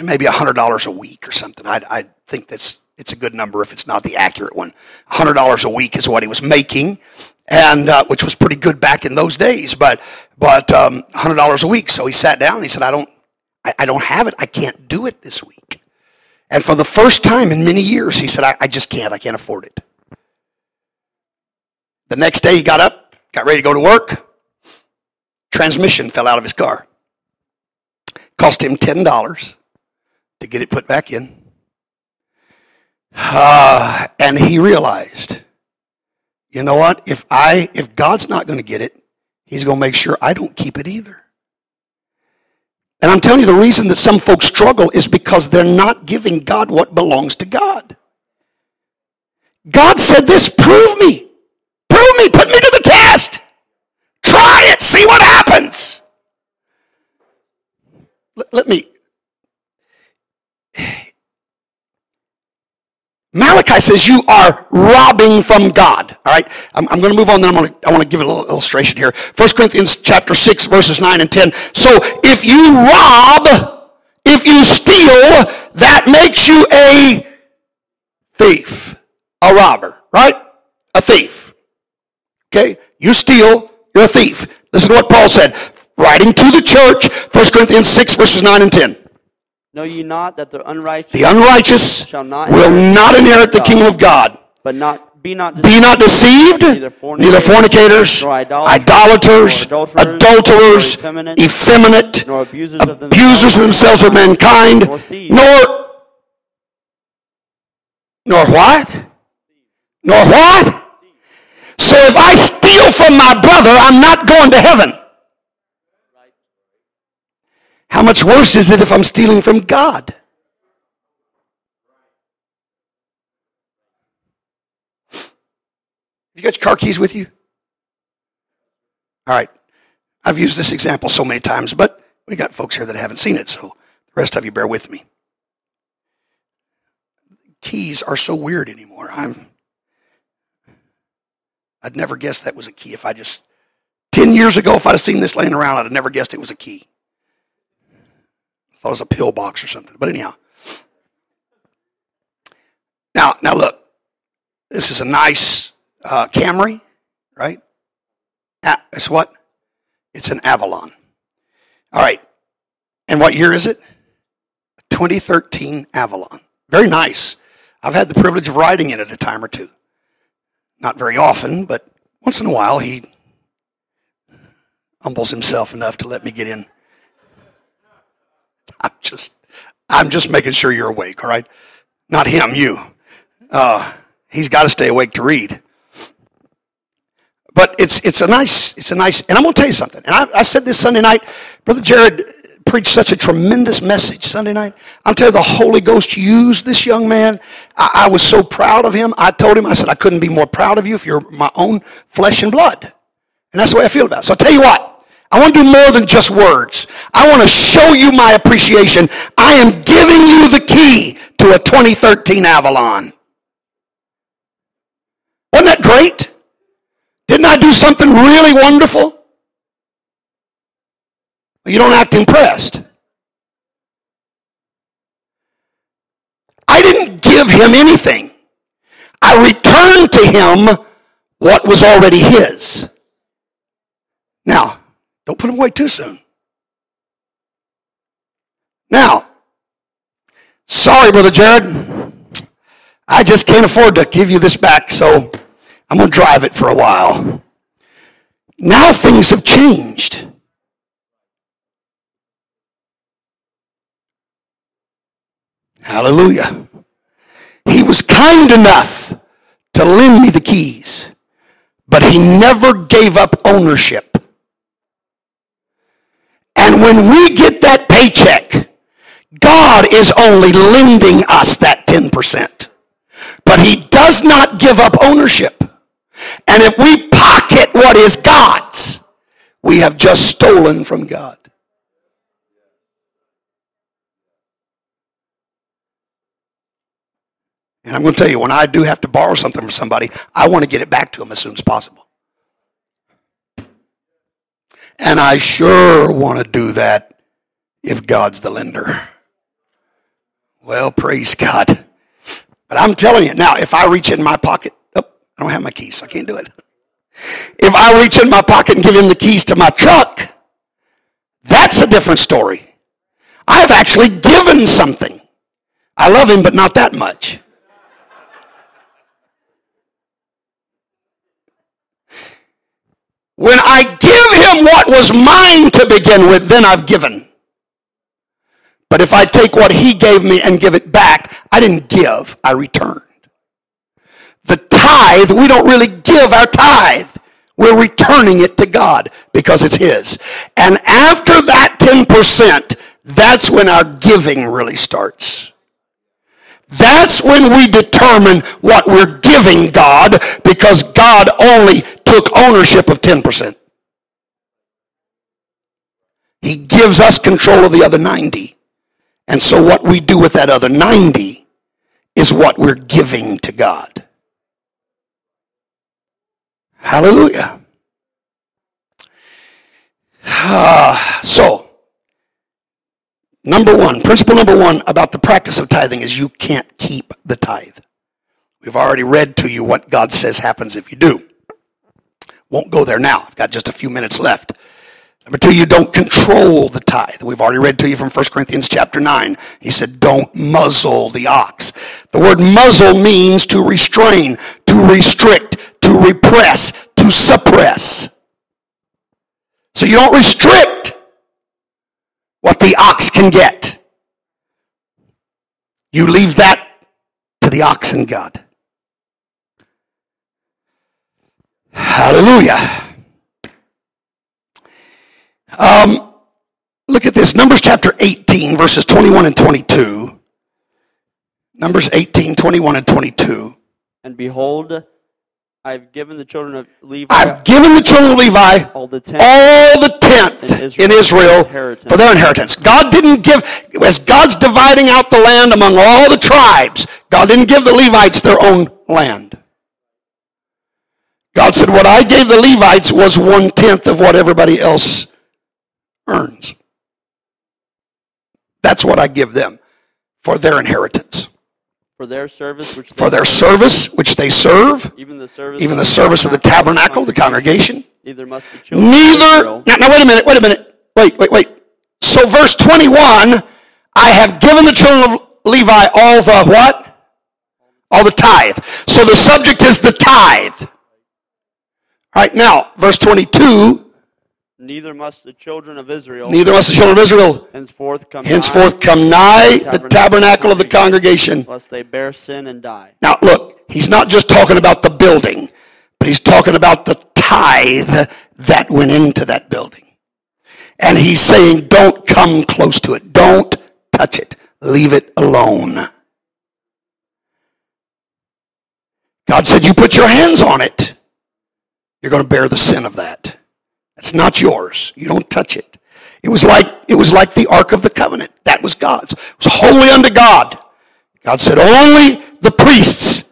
maybe $100 a week or something. I, I think that's it's a good number if it's not the accurate one. $100 a week is what he was making, and uh, which was pretty good back in those days. But but um, $100 a week. So he sat down. And he said, "I don't, I, I, don't have it. I can't do it this week." And for the first time in many years, he said, I, "I just can't. I can't afford it." The next day, he got up, got ready to go to work. Transmission fell out of his car. Cost him ten dollars to get it put back in. Uh, and he realized, you know what? If I if God's not going to get it, he's going to make sure I don't keep it either. And I'm telling you the reason that some folks struggle is because they're not giving God what belongs to God. God said this, prove me. Prove me, put me to the test. Try it, see what happens. Let, let me Malachi says you are robbing from God. All right, I'm, I'm going to move on. Then I'm going to, I want to give a little illustration here. 1 Corinthians chapter six, verses nine and ten. So if you rob, if you steal, that makes you a thief, a robber, right? A thief. Okay, you steal, you're a thief. Listen to what Paul said, writing to the church, 1 Corinthians six, verses nine and ten. Know ye not that the unrighteous The unrighteous shall not will inherit not inherit the kingdom of God. but not be not Be deceived. not deceived, Neither fornicators, neither fornicators, nor idolaters, nor adulterers, adulterers, nor effeminate, effeminate, nor abusers of abusers of themselves with mankind, nor thieves. nor, nor what? Nor what? So if I steal from my brother, I'm not going to heaven. How much worse is it if I'm stealing from God? You got your car keys with you? All right. I've used this example so many times, but we got folks here that haven't seen it, so the rest of you bear with me. Keys are so weird anymore. I'm I'd never guessed that was a key if I just 10 years ago if I'd have seen this laying around, I'd have never guessed it was a key. I thought it was a pill box or something. But anyhow. Now, now look. This is a nice uh, Camry, right? It's what? It's an Avalon. All right. And what year is it? 2013 Avalon. Very nice. I've had the privilege of riding in it a time or two. Not very often, but once in a while he humbles himself enough to let me get in. Just, I'm just making sure you're awake, all right? Not him, you. Uh, he's got to stay awake to read. But it's it's a nice it's a nice and I'm going to tell you something. And I, I said this Sunday night, Brother Jared preached such a tremendous message Sunday night. I'm telling you, the Holy Ghost used this young man. I, I was so proud of him. I told him, I said, I couldn't be more proud of you if you're my own flesh and blood. And that's the way I feel about it. So I'll tell you what, I want to do more than just words. I want to show you my appreciation. I am giving you the key to a 2013 Avalon. Wasn't that great? Didn't I do something really wonderful? You don't act impressed. I didn't give him anything. I returned to him what was already his. Now, don't put him away too soon. Now, sorry, Brother Jared. I just can't afford to give you this back, so I'm going to drive it for a while. Now things have changed. Hallelujah. He was kind enough to lend me the keys, but he never gave up ownership. And when we get that paycheck, God is only lending us that 10%. But he does not give up ownership. And if we pocket what is God's, we have just stolen from God. And I'm going to tell you, when I do have to borrow something from somebody, I want to get it back to them as soon as possible. And I sure want to do that if God's the lender. Well, praise God. But I'm telling you, now, if I reach in my pocket, oh, I don't have my keys, so I can't do it. If I reach in my pocket and give him the keys to my truck, that's a different story. I've actually given something. I love him, but not that much. When I give him what was mine to begin with, then I've given. But if I take what he gave me and give it back, I didn't give, I returned. The tithe, we don't really give our tithe. We're returning it to God because it's his. And after that 10%, that's when our giving really starts. That's when we determine what we're giving God because God only took ownership of 10%. He gives us control of the other 90. And so what we do with that other 90 is what we're giving to God. Hallelujah. Ah, so, number one, principle number one about the practice of tithing is you can't keep the tithe. We've already read to you what God says happens if you do. Won't go there now. I've got just a few minutes left. Number two, you don't control the tithe. We've already read to you from 1 Corinthians chapter 9. He said, don't muzzle the ox. The word muzzle means to restrain, to restrict, to repress, to suppress. So you don't restrict ox can get. You leave that to the oxen God. Hallelujah. Um, look at this. Numbers chapter 18, verses 21 and 22. Numbers 18, 21 and 22. And behold, I've given the children of Levi I've given the children of Levi all the tenth all the tenth In Israel in Israel for their inheritance. God didn't give, as God's dividing out the land among all the tribes, God didn't give the Levites their own land. God said, What I gave the Levites was one tenth of what everybody else earns. That's what I give them for their inheritance, for their service, which for they their serve, service, which they serve, even the service, even of the service of the tabernacle, the congregation. Neither must the children Neither, now, now wait a minute, wait a minute. Wait, wait, wait. So verse 21, I have given the children of Levi all the what? All the tithe. So the subject is the tithe. All right, now, verse 22, Neither must the children of Israel neither must the children of Israel henceforth come henceforth nigh come nigh the the tabernacle of the congregation. lest they bear sin and die. Now, look, he's not just talking about the building, but he's talking about the tithe that went into that building. And he's saying, don't come close to it. Don't touch it. Leave it alone. God said, you put your hands on it, you're going to bear the sin of that. It's not yours. You don't touch it. It was like it was like the Ark of the Covenant. That was God's. It was holy unto God. God said, only the priests,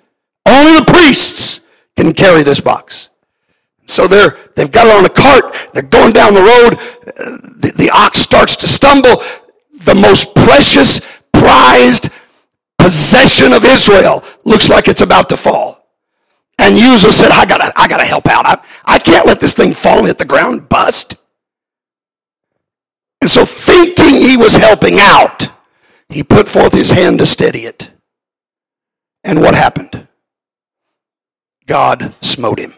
only the priests can carry this box. So they're, they've got it on a cart. They're going down the road. Uh, the, the ox starts to stumble. The most precious, prized possession of Israel looks like it's about to fall. And Uzzah said, I gotta, I gotta help out. I, I can't let this thing fall and hit the ground bust. And so thinking he was helping out, he put forth his hand to steady it. And what happened? God smote him.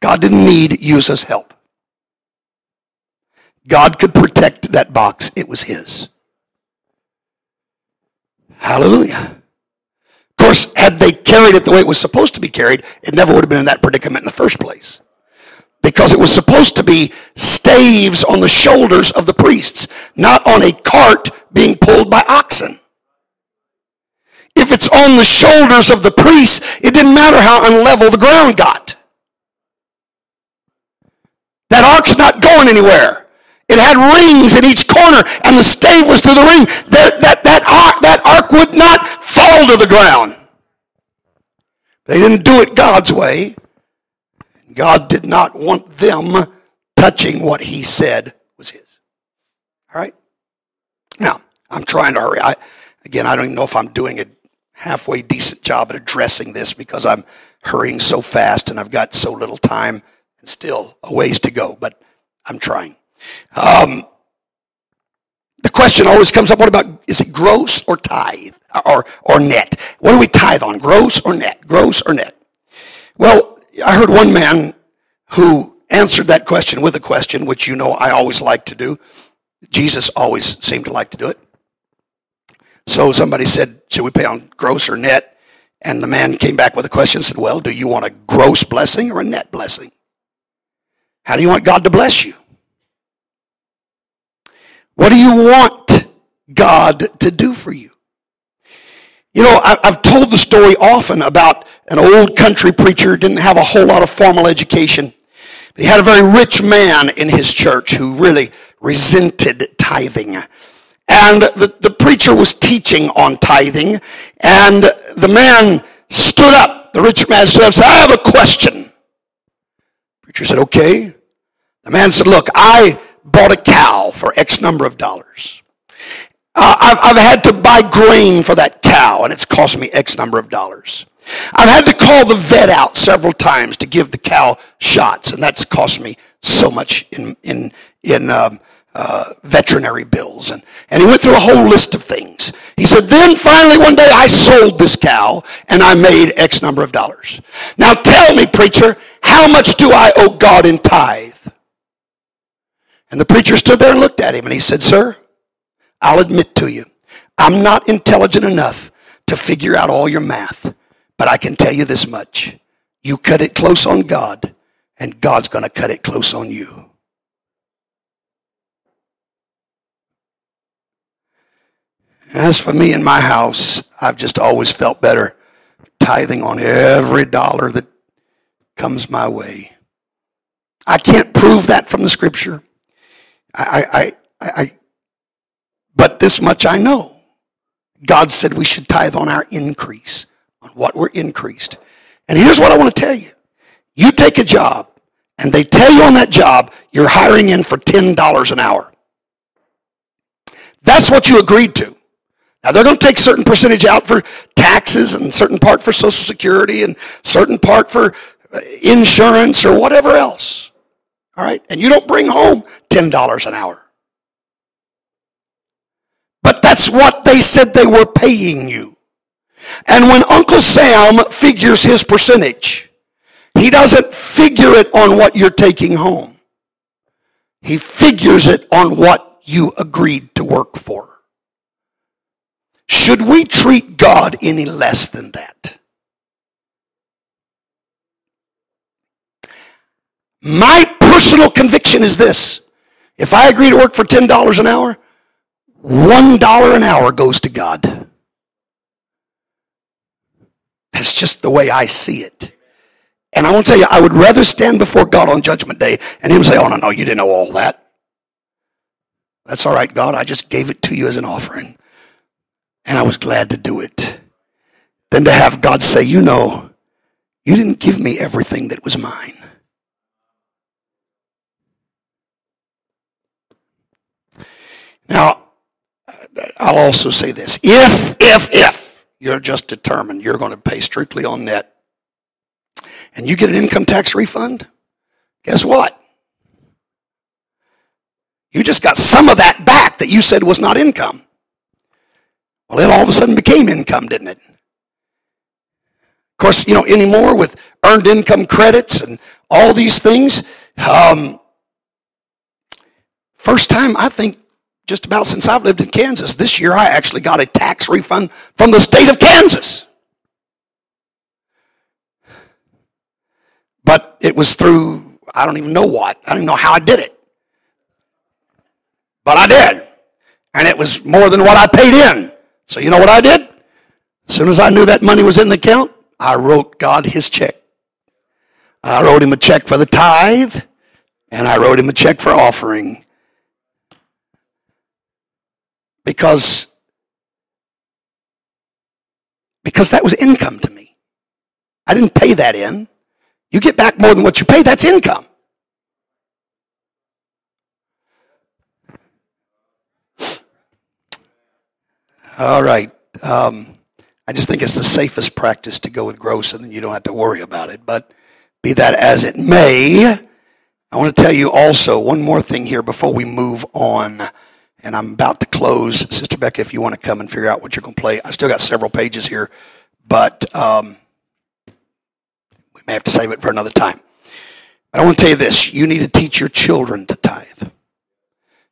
God didn't need Uzzah's help. God could protect that box. It was his. Hallelujah. Of course, had they carried it the way it was supposed to be carried, it never would have been in that predicament in the first place. Because it was supposed to be staves on the shoulders of the priests, not on a cart being pulled by oxen. If it's on the shoulders of the priests, it didn't matter how unlevel the ground got. That ark's not going anywhere. It had rings in each corner, and the stave was through the ring. That, that, that, ark, that ark would not fall to the ground. They didn't do it God's way. God did not want them touching what he said was his. All right? Now, I'm trying to hurry. I, again, I don't even know if I'm doing a halfway decent job at addressing this because I'm hurrying so fast and I've got so little time and still a ways to go, but I'm trying. Um, the question always comes up what about is it gross or tithe or, or net? What do we tithe on, gross or net? Gross or net? Well, I heard one man who answered that question with a question, which you know I always like to do. Jesus always seemed to like to do it. So somebody said, Should we pay on gross or net? And the man came back with a question and said, Well, do you want a gross blessing or a net blessing? How do you want God to bless you? What do you want God to do for you? You know, I, have told the story often about an old country preacher, didn't have a whole lot of formal education. But he had a very rich man in his church who really resented tithing. And the, the preacher was teaching on tithing, and the man stood up. The rich man stood up and said, I have a question. The preacher said, Okay. The man said, Look, I bought a cow for X number of dollars. I've, I've had to buy grain for that cow, and it's cost me X number of dollars. I've had to call the vet out several times to give the cow shots, and that's cost me so much in in in um, uh, veterinary bills, and and he went through a whole list of things. He said, then finally one day I sold this cow and I made X number of dollars. Now tell me, preacher, how much do I owe God in tithe? And the preacher stood there and looked at him and he said, Sir, I'll admit to you, I'm not intelligent enough to figure out all your math, but I can tell you this much. You cut it close on God, and God's going to cut it close on you. As for me and my house, I've just always felt better tithing on every dollar that comes my way. I can't prove that from the scripture. I, I, I, I, but this much I know. God said we should tithe on our increase, on what we're increased. And here's what I want to tell you. You take a job, and they tell you on that job you're hiring in for $10 an hour. That's what you agreed to. Now they're going to take certain percentage out for taxes and certain part for social security and certain part for uh, insurance or whatever else. All right? And you don't bring home $10 an hour. That's what they said they were paying you. And when Uncle Sam figures his percentage, he doesn't figure it on what you're taking home. He figures it on what you agreed to work for. Should we treat God any less than that? My personal conviction is this. If I agree to work for $10 an hour, $1 an hour goes to God. That's just the way I see it. And I want to tell you, I would rather stand before God on Judgment Day and Him say, Oh, no, no, you didn't know all that. That's all right, God. I just gave it to you as an offering and I was glad to do it. Than to have God say, You know, you didn't give me everything that was mine. Now, I'll also say this. If, if, if you're just determined you're going to pay strictly on net and you get an income tax refund, guess what? You just got some of that back that you said was not income. Well, it all of a sudden became income, didn't it? Of course, you know, anymore with earned income credits and all these things. Um, first time, I think, just about since I've lived in Kansas, this year I actually got a tax refund from the state of Kansas. But it was through, I don't even know what. I don't even know how I did it. But I did. And it was more than what I paid in. So you know what I did? As soon as I knew that money was in the account, I wrote God his check. I wrote him a check for the tithe, and I wrote him a check for offering. Because, because that was income to me. I didn't pay that in. You get back more than what you pay, that's income. All right. Um, I just think it's the safest practice to go with gross, and then you don't have to worry about it. But be that as it may, I want to tell you also one more thing here before we move on. And I'm about to close. Sister Becca, if you want to come and figure out what you're going to play, I still got several pages here, but um, we may have to save it for another time. But I want to tell you this you need to teach your children to tithe.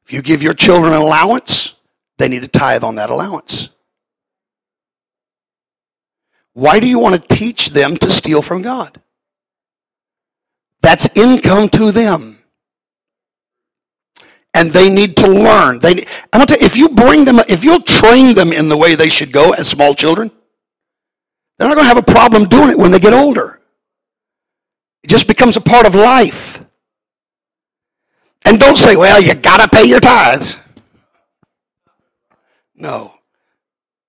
If you give your children an allowance, they need to tithe on that allowance. Why do you want to teach them to steal from God? That's income to them. And they need to learn. They, I want to, if you bring them, if you'll train them in the way they should go as small children, they're not going to have a problem doing it when they get older. It just becomes a part of life. And don't say, well, you got to pay your tithes. No.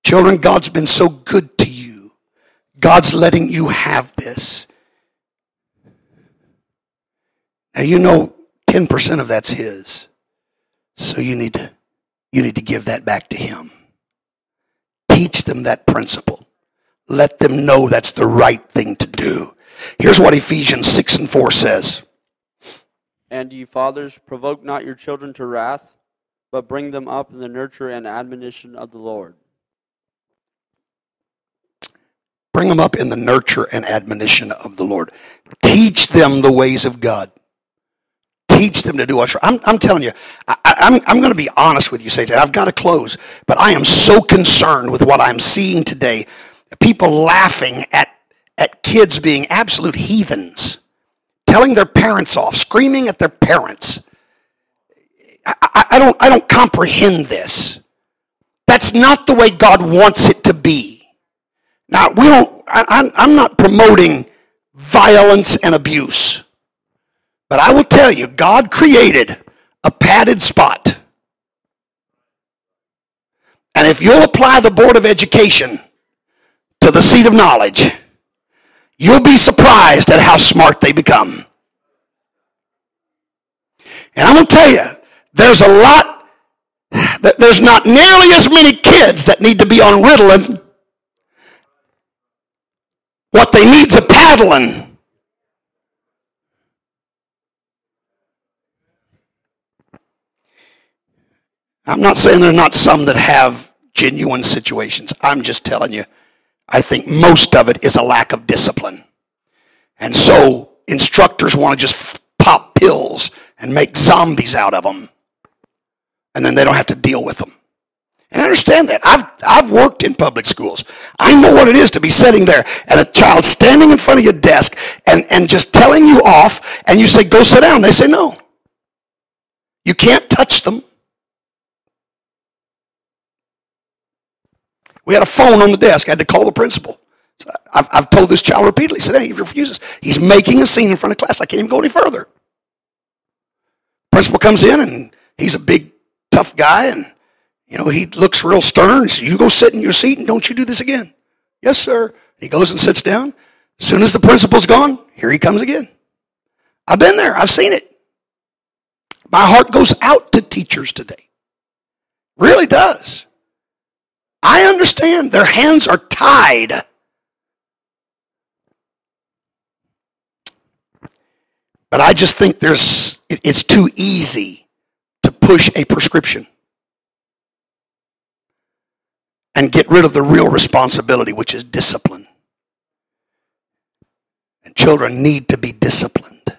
Children, God's been so good to you. God's letting you have this. Now you know 10% of that's his. So you need to you need to give that back to him. Teach them that principle. Let them know that's the right thing to do. Here's what Ephesians 6 and 4 says. And ye fathers, provoke not your children to wrath, but bring them up in the nurture and admonition of the Lord. Bring them up in the nurture and admonition of the Lord. Teach them the ways of God. Teach them to do right. I'm, I'm telling you, I, I'm, I'm going to be honest with you, Satan. I've got to close, but I am so concerned with what I'm seeing today. People laughing at, at kids being absolute heathens, telling their parents off, screaming at their parents. I, I, I don't, I don't comprehend this. That's not the way God wants it to be. Now, we don't, I, I'm not promoting violence and abuse. But I will tell you, God created a padded spot. And if you'll apply the Board of Education to the seat of knowledge, you'll be surprised at how smart they become. And I'm going to tell you, there's a lot, that there's not nearly as many kids that need to be on Ritalin what they need's a paddling. I'm not saying there are not some that have genuine situations. I'm just telling you, I think most of it is a lack of discipline. And so instructors want to just pop pills and make zombies out of them. And then they don't have to deal with them. And I understand that. I've, I've worked in public schools. I know what it is to be sitting there and a child standing in front of your desk and, and just telling you off, and you say, go sit down. They say, no. You can't touch them. We had a phone on the desk. I had to call the principal. So I've, I've told this child repeatedly. He said, he refuses. He's making a scene in front of class. I can't even go any further. Principal comes in, and he's a big, tough guy, and you know, he looks real stern. He says, You go sit in your seat and don't you do this again. Yes, sir. He goes and sits down. As soon as the principal's gone, here he comes again. I've been there, I've seen it. My heart goes out to teachers today. Really does. I understand their hands are tied. But I just think there's it's too easy to push a prescription and get rid of the real responsibility, which is discipline. And children need to be disciplined.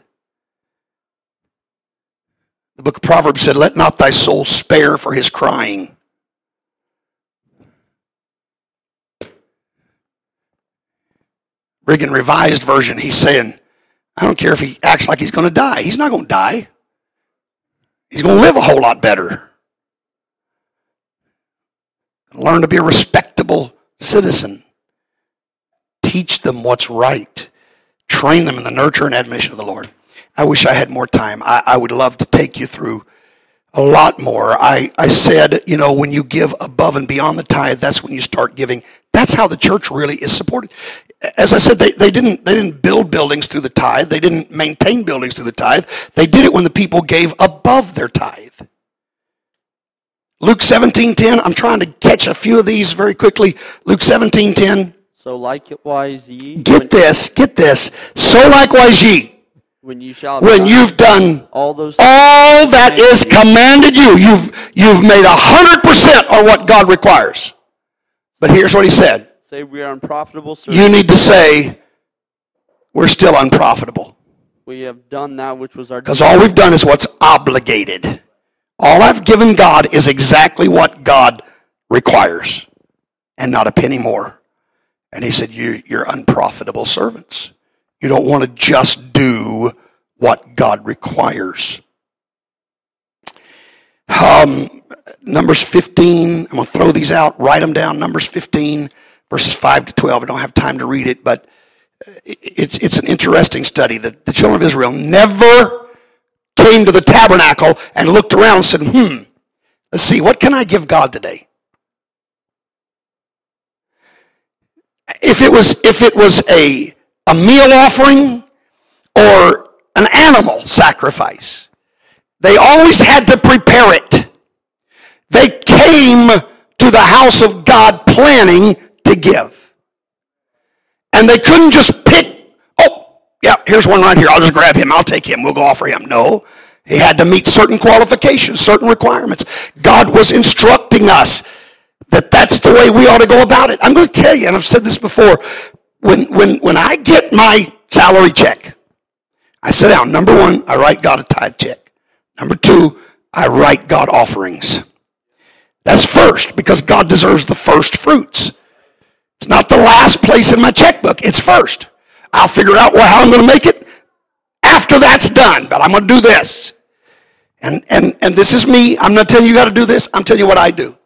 The book of Proverbs said, Let not thy soul spare for his crying. Reagan Revised Version, he's saying, I don't care if he acts like he's going to die. He's not going to die. He's going to live a whole lot better. Learn to be a respectable citizen. Teach them what's right. Train them in the nurture and admonition of the Lord. I wish I had more time. I, I would love to take you through a lot more. I, I said, you know, when you give above and beyond the tithe, that's when you start giving. That's how the church really is supported. As I said, they, they didn't they didn't build buildings through the tithe. They didn't maintain buildings through the tithe. They did it when the people gave above their tithe. Luke 17:10. I'm trying to catch a few of these very quickly. Luke 17:10. So likewise ye. Get this, get this. So likewise ye. When you shall. When you've done all those. All that is commanded you, you've you've made a hundred percent on what God requires. But here's what He said. Say we are unprofitable. You need to say we're still unprofitable. We have done that which was our. Because all we've done is what's obligated. All I've given God is exactly what God requires and not a penny more. And he said, you, You're unprofitable servants. You don't want to just do what God requires. Um, Numbers 15, I'm going to throw these out, write them down. Numbers 15, verses 5 to 12. I don't have time to read it, but it's, it's an interesting study. that the children of Israel never came to the tabernacle and looked around and said, hmm, let's see, what can I give God today? If it was, if it was a, a meal offering or an animal sacrifice, they always had to prepare it. They came to the house of God planning to give. And they couldn't just pick oh, yeah, here's one right here. I'll just grab him. I'll take him. We'll go offer him. No. He had to meet certain qualifications, certain requirements. God was instructing us that that's the way we ought to go about it. I'm going to tell you, and I've said this before, when, when, when I get my salary check, I sit down. Number one, I write God a tithe check. Number two, I write God offerings. That's first because God deserves the first fruits. It's not the last place in my checkbook, it's first. I'll figure out how I'm going to make it after that's done, but I'm going to do this. And, and, and this is me. I'm not telling you how to do this. I'm telling you what I do.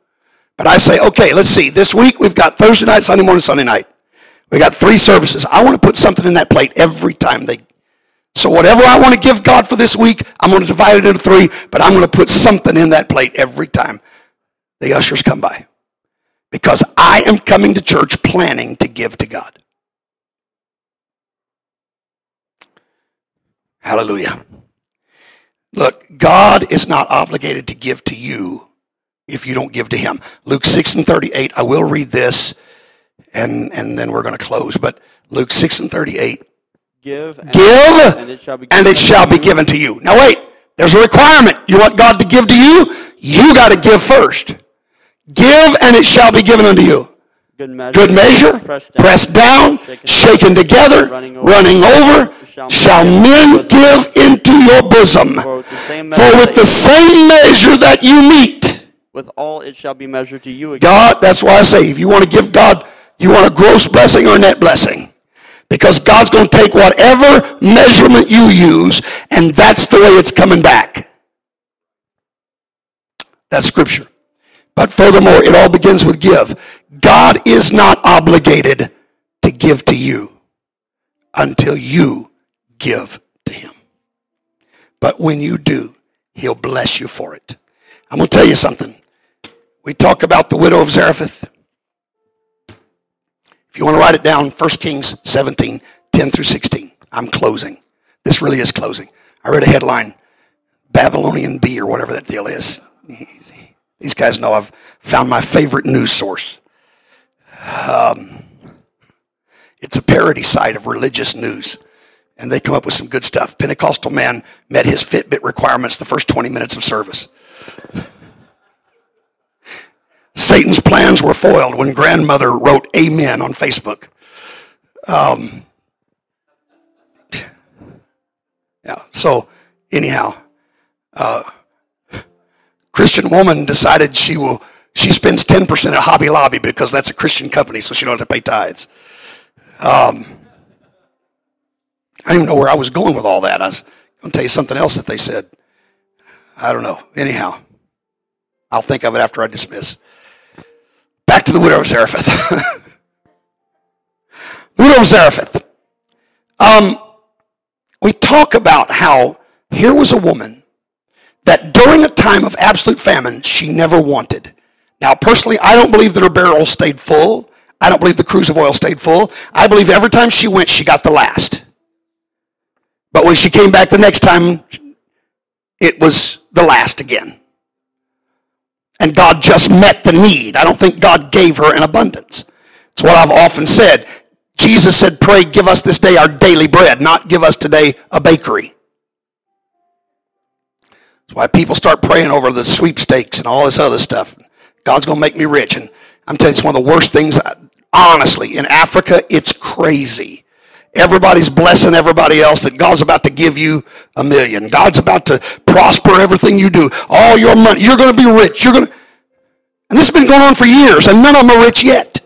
But I say, okay, let's see. This week we've got Thursday night, Sunday morning, Sunday night. We got three services. I want to put something in that plate every time they. So whatever I want to give God for this week, I'm going to divide it into three, but I'm going to put something in that plate every time the ushers come by. Because I am coming to church planning to give to God. Hallelujah. Look, God is not obligated to give to you if you don't give to him. Luke 6 and 38, I will read this and, and then we're going to close. But Luke 6 and 38. Give, and, give, and it shall be given, shall be given to you. Now wait, there's a requirement. You want God to give to you? You got to give first. Give and it shall be given unto you. Good measure, Good measure, pressed down, pressed down, shaken shaken together, running over, running over, shall shall men give into your bosom. For with the same measure, that the you- same measure that you meet, with all it shall be measured to you again. God, that's why I say, if you want to give God, you want a gross blessing or a net blessing. Because God's going to take whatever measurement you use, and that's the way it's coming back. That's scripture. But furthermore, it all begins with give. God is not obligated to give to you until you give to Him. But when you do, He'll bless you for it. I'm going to tell you something. We talk about the widow of Zarephath. If you want to write it down, 1 Kings 17, 10 through 16. I'm closing. This really is closing. I read a headline, Babylonian Bee or whatever that deal is. These guys know I've found my favorite news source. Um, it's a parody site of religious news, and they come up with some good stuff. Pentecostal man met his Fitbit requirements the first 20 minutes of service. Satan's plans were foiled when grandmother wrote amen on Facebook. Um, yeah, so anyhow, uh, Christian woman decided she will, she spends 10% at Hobby Lobby because that's a Christian company, so she don't have to pay tithes. Um, I don't even know where I was going with all that. I was going to tell you something else that they said. I don't know. Anyhow, I'll think of it after I dismiss. Back to the widow of Zarephath. widow of Zarephath. Um, we talk about how here was a woman that during a time of absolute famine, she never wanted. Now, personally, I don't believe that her barrel stayed full. I don't believe the cruse of oil stayed full. I believe every time she went, she got the last. But when she came back the next time, it was the last again. And God just met the need. I don't think God gave her an abundance. It's what I've often said. Jesus said, Pray, give us this day our daily bread, not give us today a bakery. Why people start praying over the sweepstakes and all this other stuff. God's going to make me rich. And I'm telling you, it's one of the worst things, honestly. In Africa, it's crazy. Everybody's blessing everybody else that God's about to give you a million. God's about to prosper everything you do. All your money. You're going to be rich. You're going to. And this has been going on for years, and none of them are rich yet.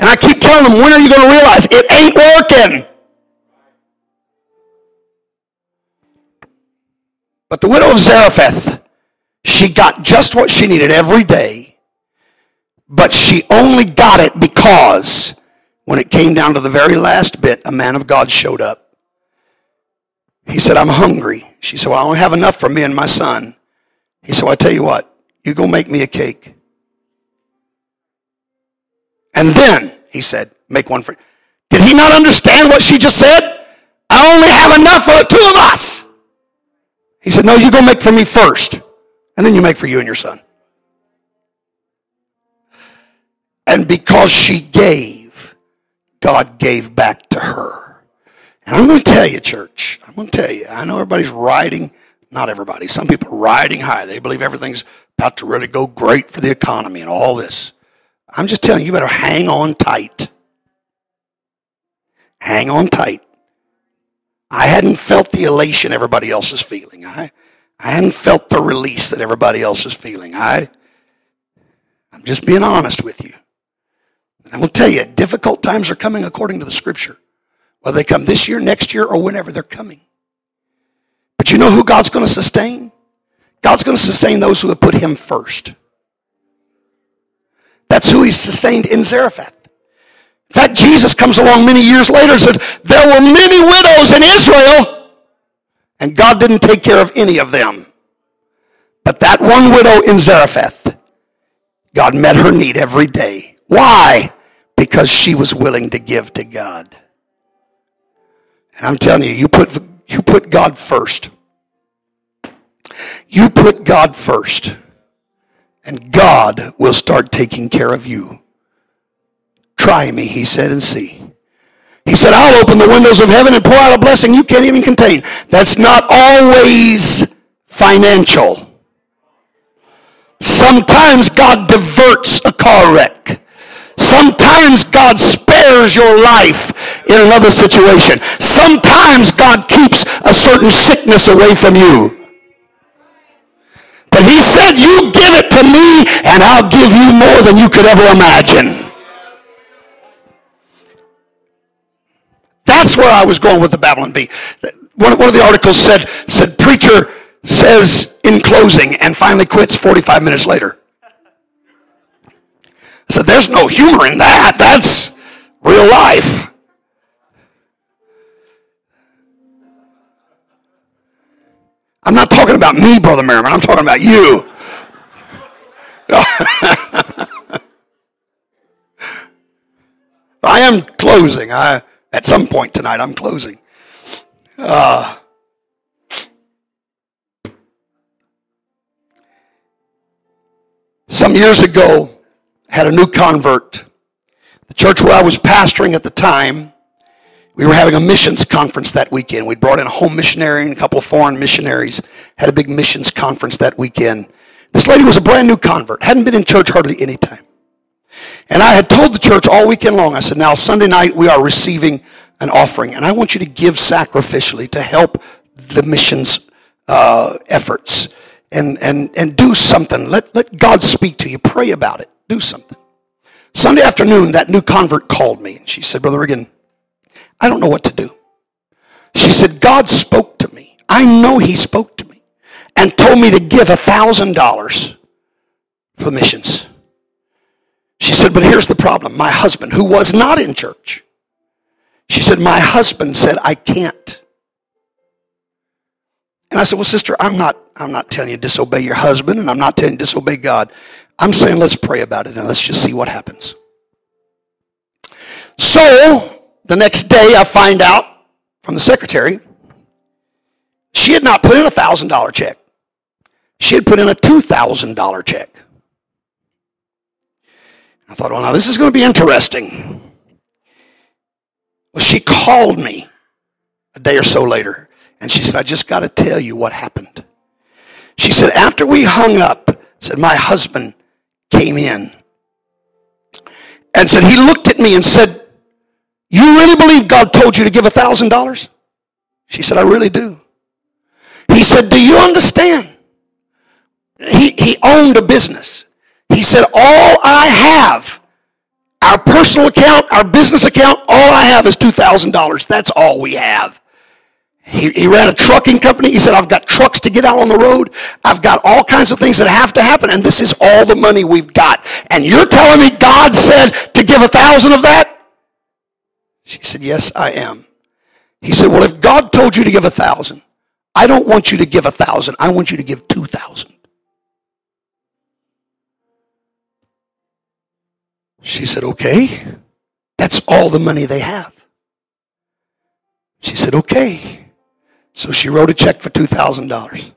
And I keep telling them, when are you going to realize it ain't working? But the widow of Zarephath, she got just what she needed every day, but she only got it because when it came down to the very last bit, a man of God showed up. He said, I'm hungry. She said, Well, I don't have enough for me and my son. He said, well, I tell you what, you go make me a cake. And then, he said, make one for Did he not understand what she just said? I only have enough for the two of us. He said, No, you go make for me first, and then you make for you and your son. And because she gave, God gave back to her. And I'm going to tell you, church, I'm going to tell you, I know everybody's riding, not everybody, some people are riding high. They believe everything's about to really go great for the economy and all this. I'm just telling you, you better hang on tight. Hang on tight. I hadn't felt the elation everybody else is feeling. I, I hadn't felt the release that everybody else is feeling. I, I'm just being honest with you. And I will tell you, difficult times are coming according to the scripture. Whether they come this year, next year, or whenever they're coming. But you know who God's going to sustain? God's going to sustain those who have put him first. That's who he sustained in Zarephath. In fact, Jesus comes along many years later and said, There were many widows in Israel, and God didn't take care of any of them. But that one widow in Zarephath, God met her need every day. Why? Because she was willing to give to God. And I'm telling you, you put, you put God first. You put God first, and God will start taking care of you. Try me, he said, and see. He said, I'll open the windows of heaven and pour out a blessing you can't even contain. That's not always financial. Sometimes God diverts a car wreck. Sometimes God spares your life in another situation. Sometimes God keeps a certain sickness away from you. But he said, you give it to me and I'll give you more than you could ever imagine. That's where I was going with the Babylon Bee. One, one of the articles said, said, preacher says in closing and finally quits 45 minutes later. I said, there's no humor in that. That's real life. I'm not talking about me, Brother Merriman. I'm talking about you. I am closing. I at some point tonight, I'm closing. Uh, some years ago, I had a new convert. The church where I was pastoring at the time, we were having a missions conference that weekend. We brought in a home missionary and a couple of foreign missionaries. Had a big missions conference that weekend. This lady was a brand new convert, hadn't been in church hardly any time. And I had told the church all weekend long, I said, now Sunday night we are receiving an offering, and I want you to give sacrificially to help the missions uh, efforts and, and, and do something. Let, let God speak to you. Pray about it. Do something. Sunday afternoon, that new convert called me, and she said, Brother Regan, I don't know what to do. She said, God spoke to me. I know He spoke to me and told me to give a $1,000 for missions. She said, But here's the problem. My husband, who was not in church, she said, My husband said, I can't. And I said, Well, sister, I'm not, I'm not telling you to disobey your husband, and I'm not telling you to disobey God. I'm saying let's pray about it and let's just see what happens. So the next day I find out from the secretary she had not put in a thousand dollar check. She had put in a two thousand dollar check. I thought, well, now this is going to be interesting. Well, she called me a day or so later, and she said, I just got to tell you what happened. She said, after we hung up, said, my husband came in and said, he looked at me and said, you really believe God told you to give a thousand dollars? She said, I really do. He said, do you understand? He, he owned a business. He said, All I have, our personal account, our business account, all I have is $2,000. That's all we have. He, he ran a trucking company. He said, I've got trucks to get out on the road. I've got all kinds of things that have to happen, and this is all the money we've got. And you're telling me God said to give a thousand of that? She said, Yes, I am. He said, Well, if God told you to give a thousand, I don't want you to give a thousand. I want you to give two thousand. She said, Okay. That's all the money they have. She said, Okay. So she wrote a check for $2,000.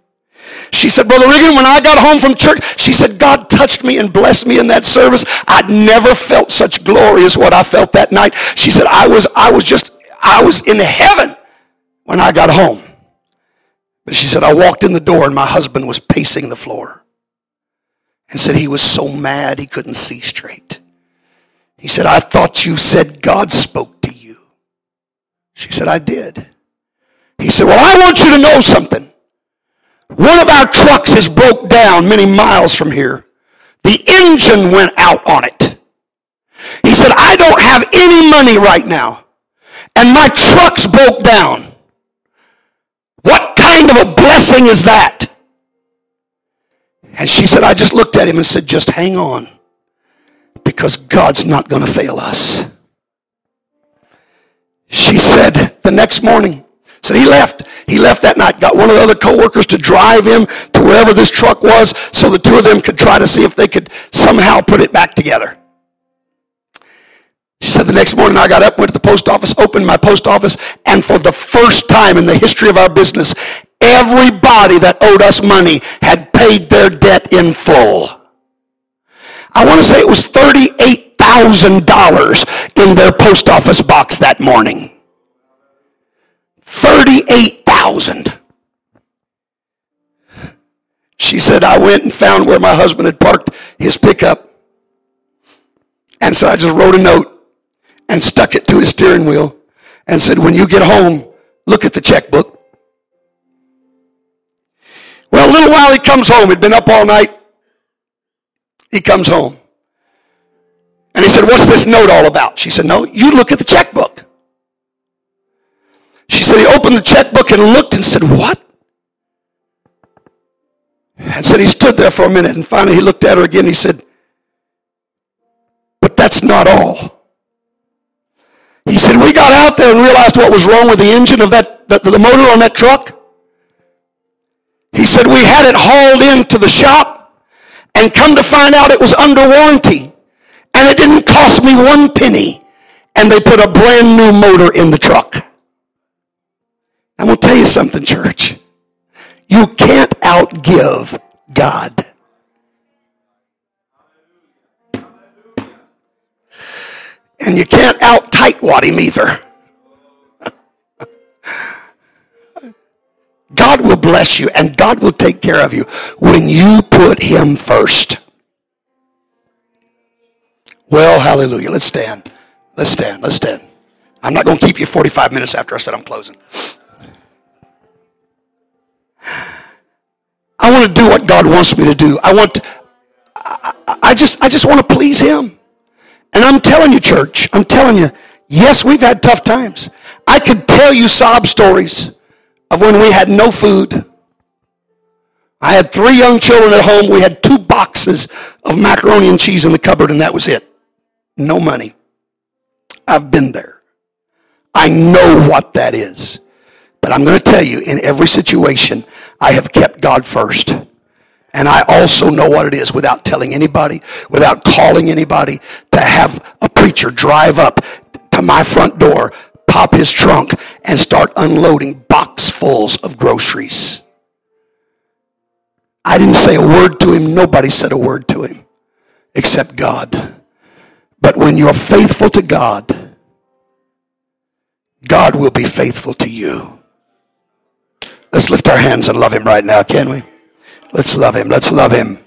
She said, Brother Riggin, when I got home from church, she said, God touched me and blessed me in that service. I'd never felt such glory as what I felt that night. She said, I was, I was just, I was in heaven. when I got home. But she said, I walked in the door and my husband was pacing the floor and said he was so mad he couldn't see straight. He said, I thought you said God spoke to you. She said, I did. He said, Well, I want you to know something. One of our trucks is broke down many miles from here. The engine went out on it. He said, I don't have any money right now. And my truck's broke down. What kind of a blessing is that? And she said, I just looked at him and said, just hang on because God's not going to fail us. She said the next morning, said he left. He left that night, got one of the other coworkers to drive him to wherever this truck was so the two of them could try to see if they could somehow put it back together. She said the next morning I got up, went to the post office, opened my post office, and for the first time in the history of our business, everybody that owed us money had paid their debt in full. I want to say it was $38,000 in their post office box that morning. 38,000. She said, I went and found where my husband had parked his pickup. And so I just wrote a note and stuck it to his steering wheel and said, When you get home, look at the checkbook. Well, a little while he comes home. He'd been up all night. He comes home. And he said, What's this note all about? She said, No, you look at the checkbook. She said, He opened the checkbook and looked and said, What? And said, He stood there for a minute and finally he looked at her again. He said, But that's not all. He said, We got out there and realized what was wrong with the engine of that, the, the motor on that truck. He said, We had it hauled into the shop and come to find out it was under warranty. And it didn't cost me one penny. And they put a brand new motor in the truck. I'm going to tell you something, church. You can't outgive God. And you can't out tightwad him either. God will bless you and God will take care of you when you put him first. Well, hallelujah. Let's stand. Let's stand. Let's stand. I'm not going to keep you 45 minutes after I said I'm closing. I want to do what God wants me to do. I want I, I just I just want to please him. And I'm telling you church, I'm telling you, yes, we've had tough times. I could tell you sob stories of when we had no food. I had three young children at home. We had two boxes of macaroni and cheese in the cupboard, and that was it. No money. I've been there. I know what that is. But I'm going to tell you, in every situation, I have kept God first. And I also know what it is without telling anybody, without calling anybody, to have a preacher drive up to my front door, pop his trunk, and start unloading boxfuls of groceries. I didn't say a word to him. Nobody said a word to him except God. But when you're faithful to God, God will be faithful to you. Let's lift our hands and love him right now, can we? Let's love him. Let's love him.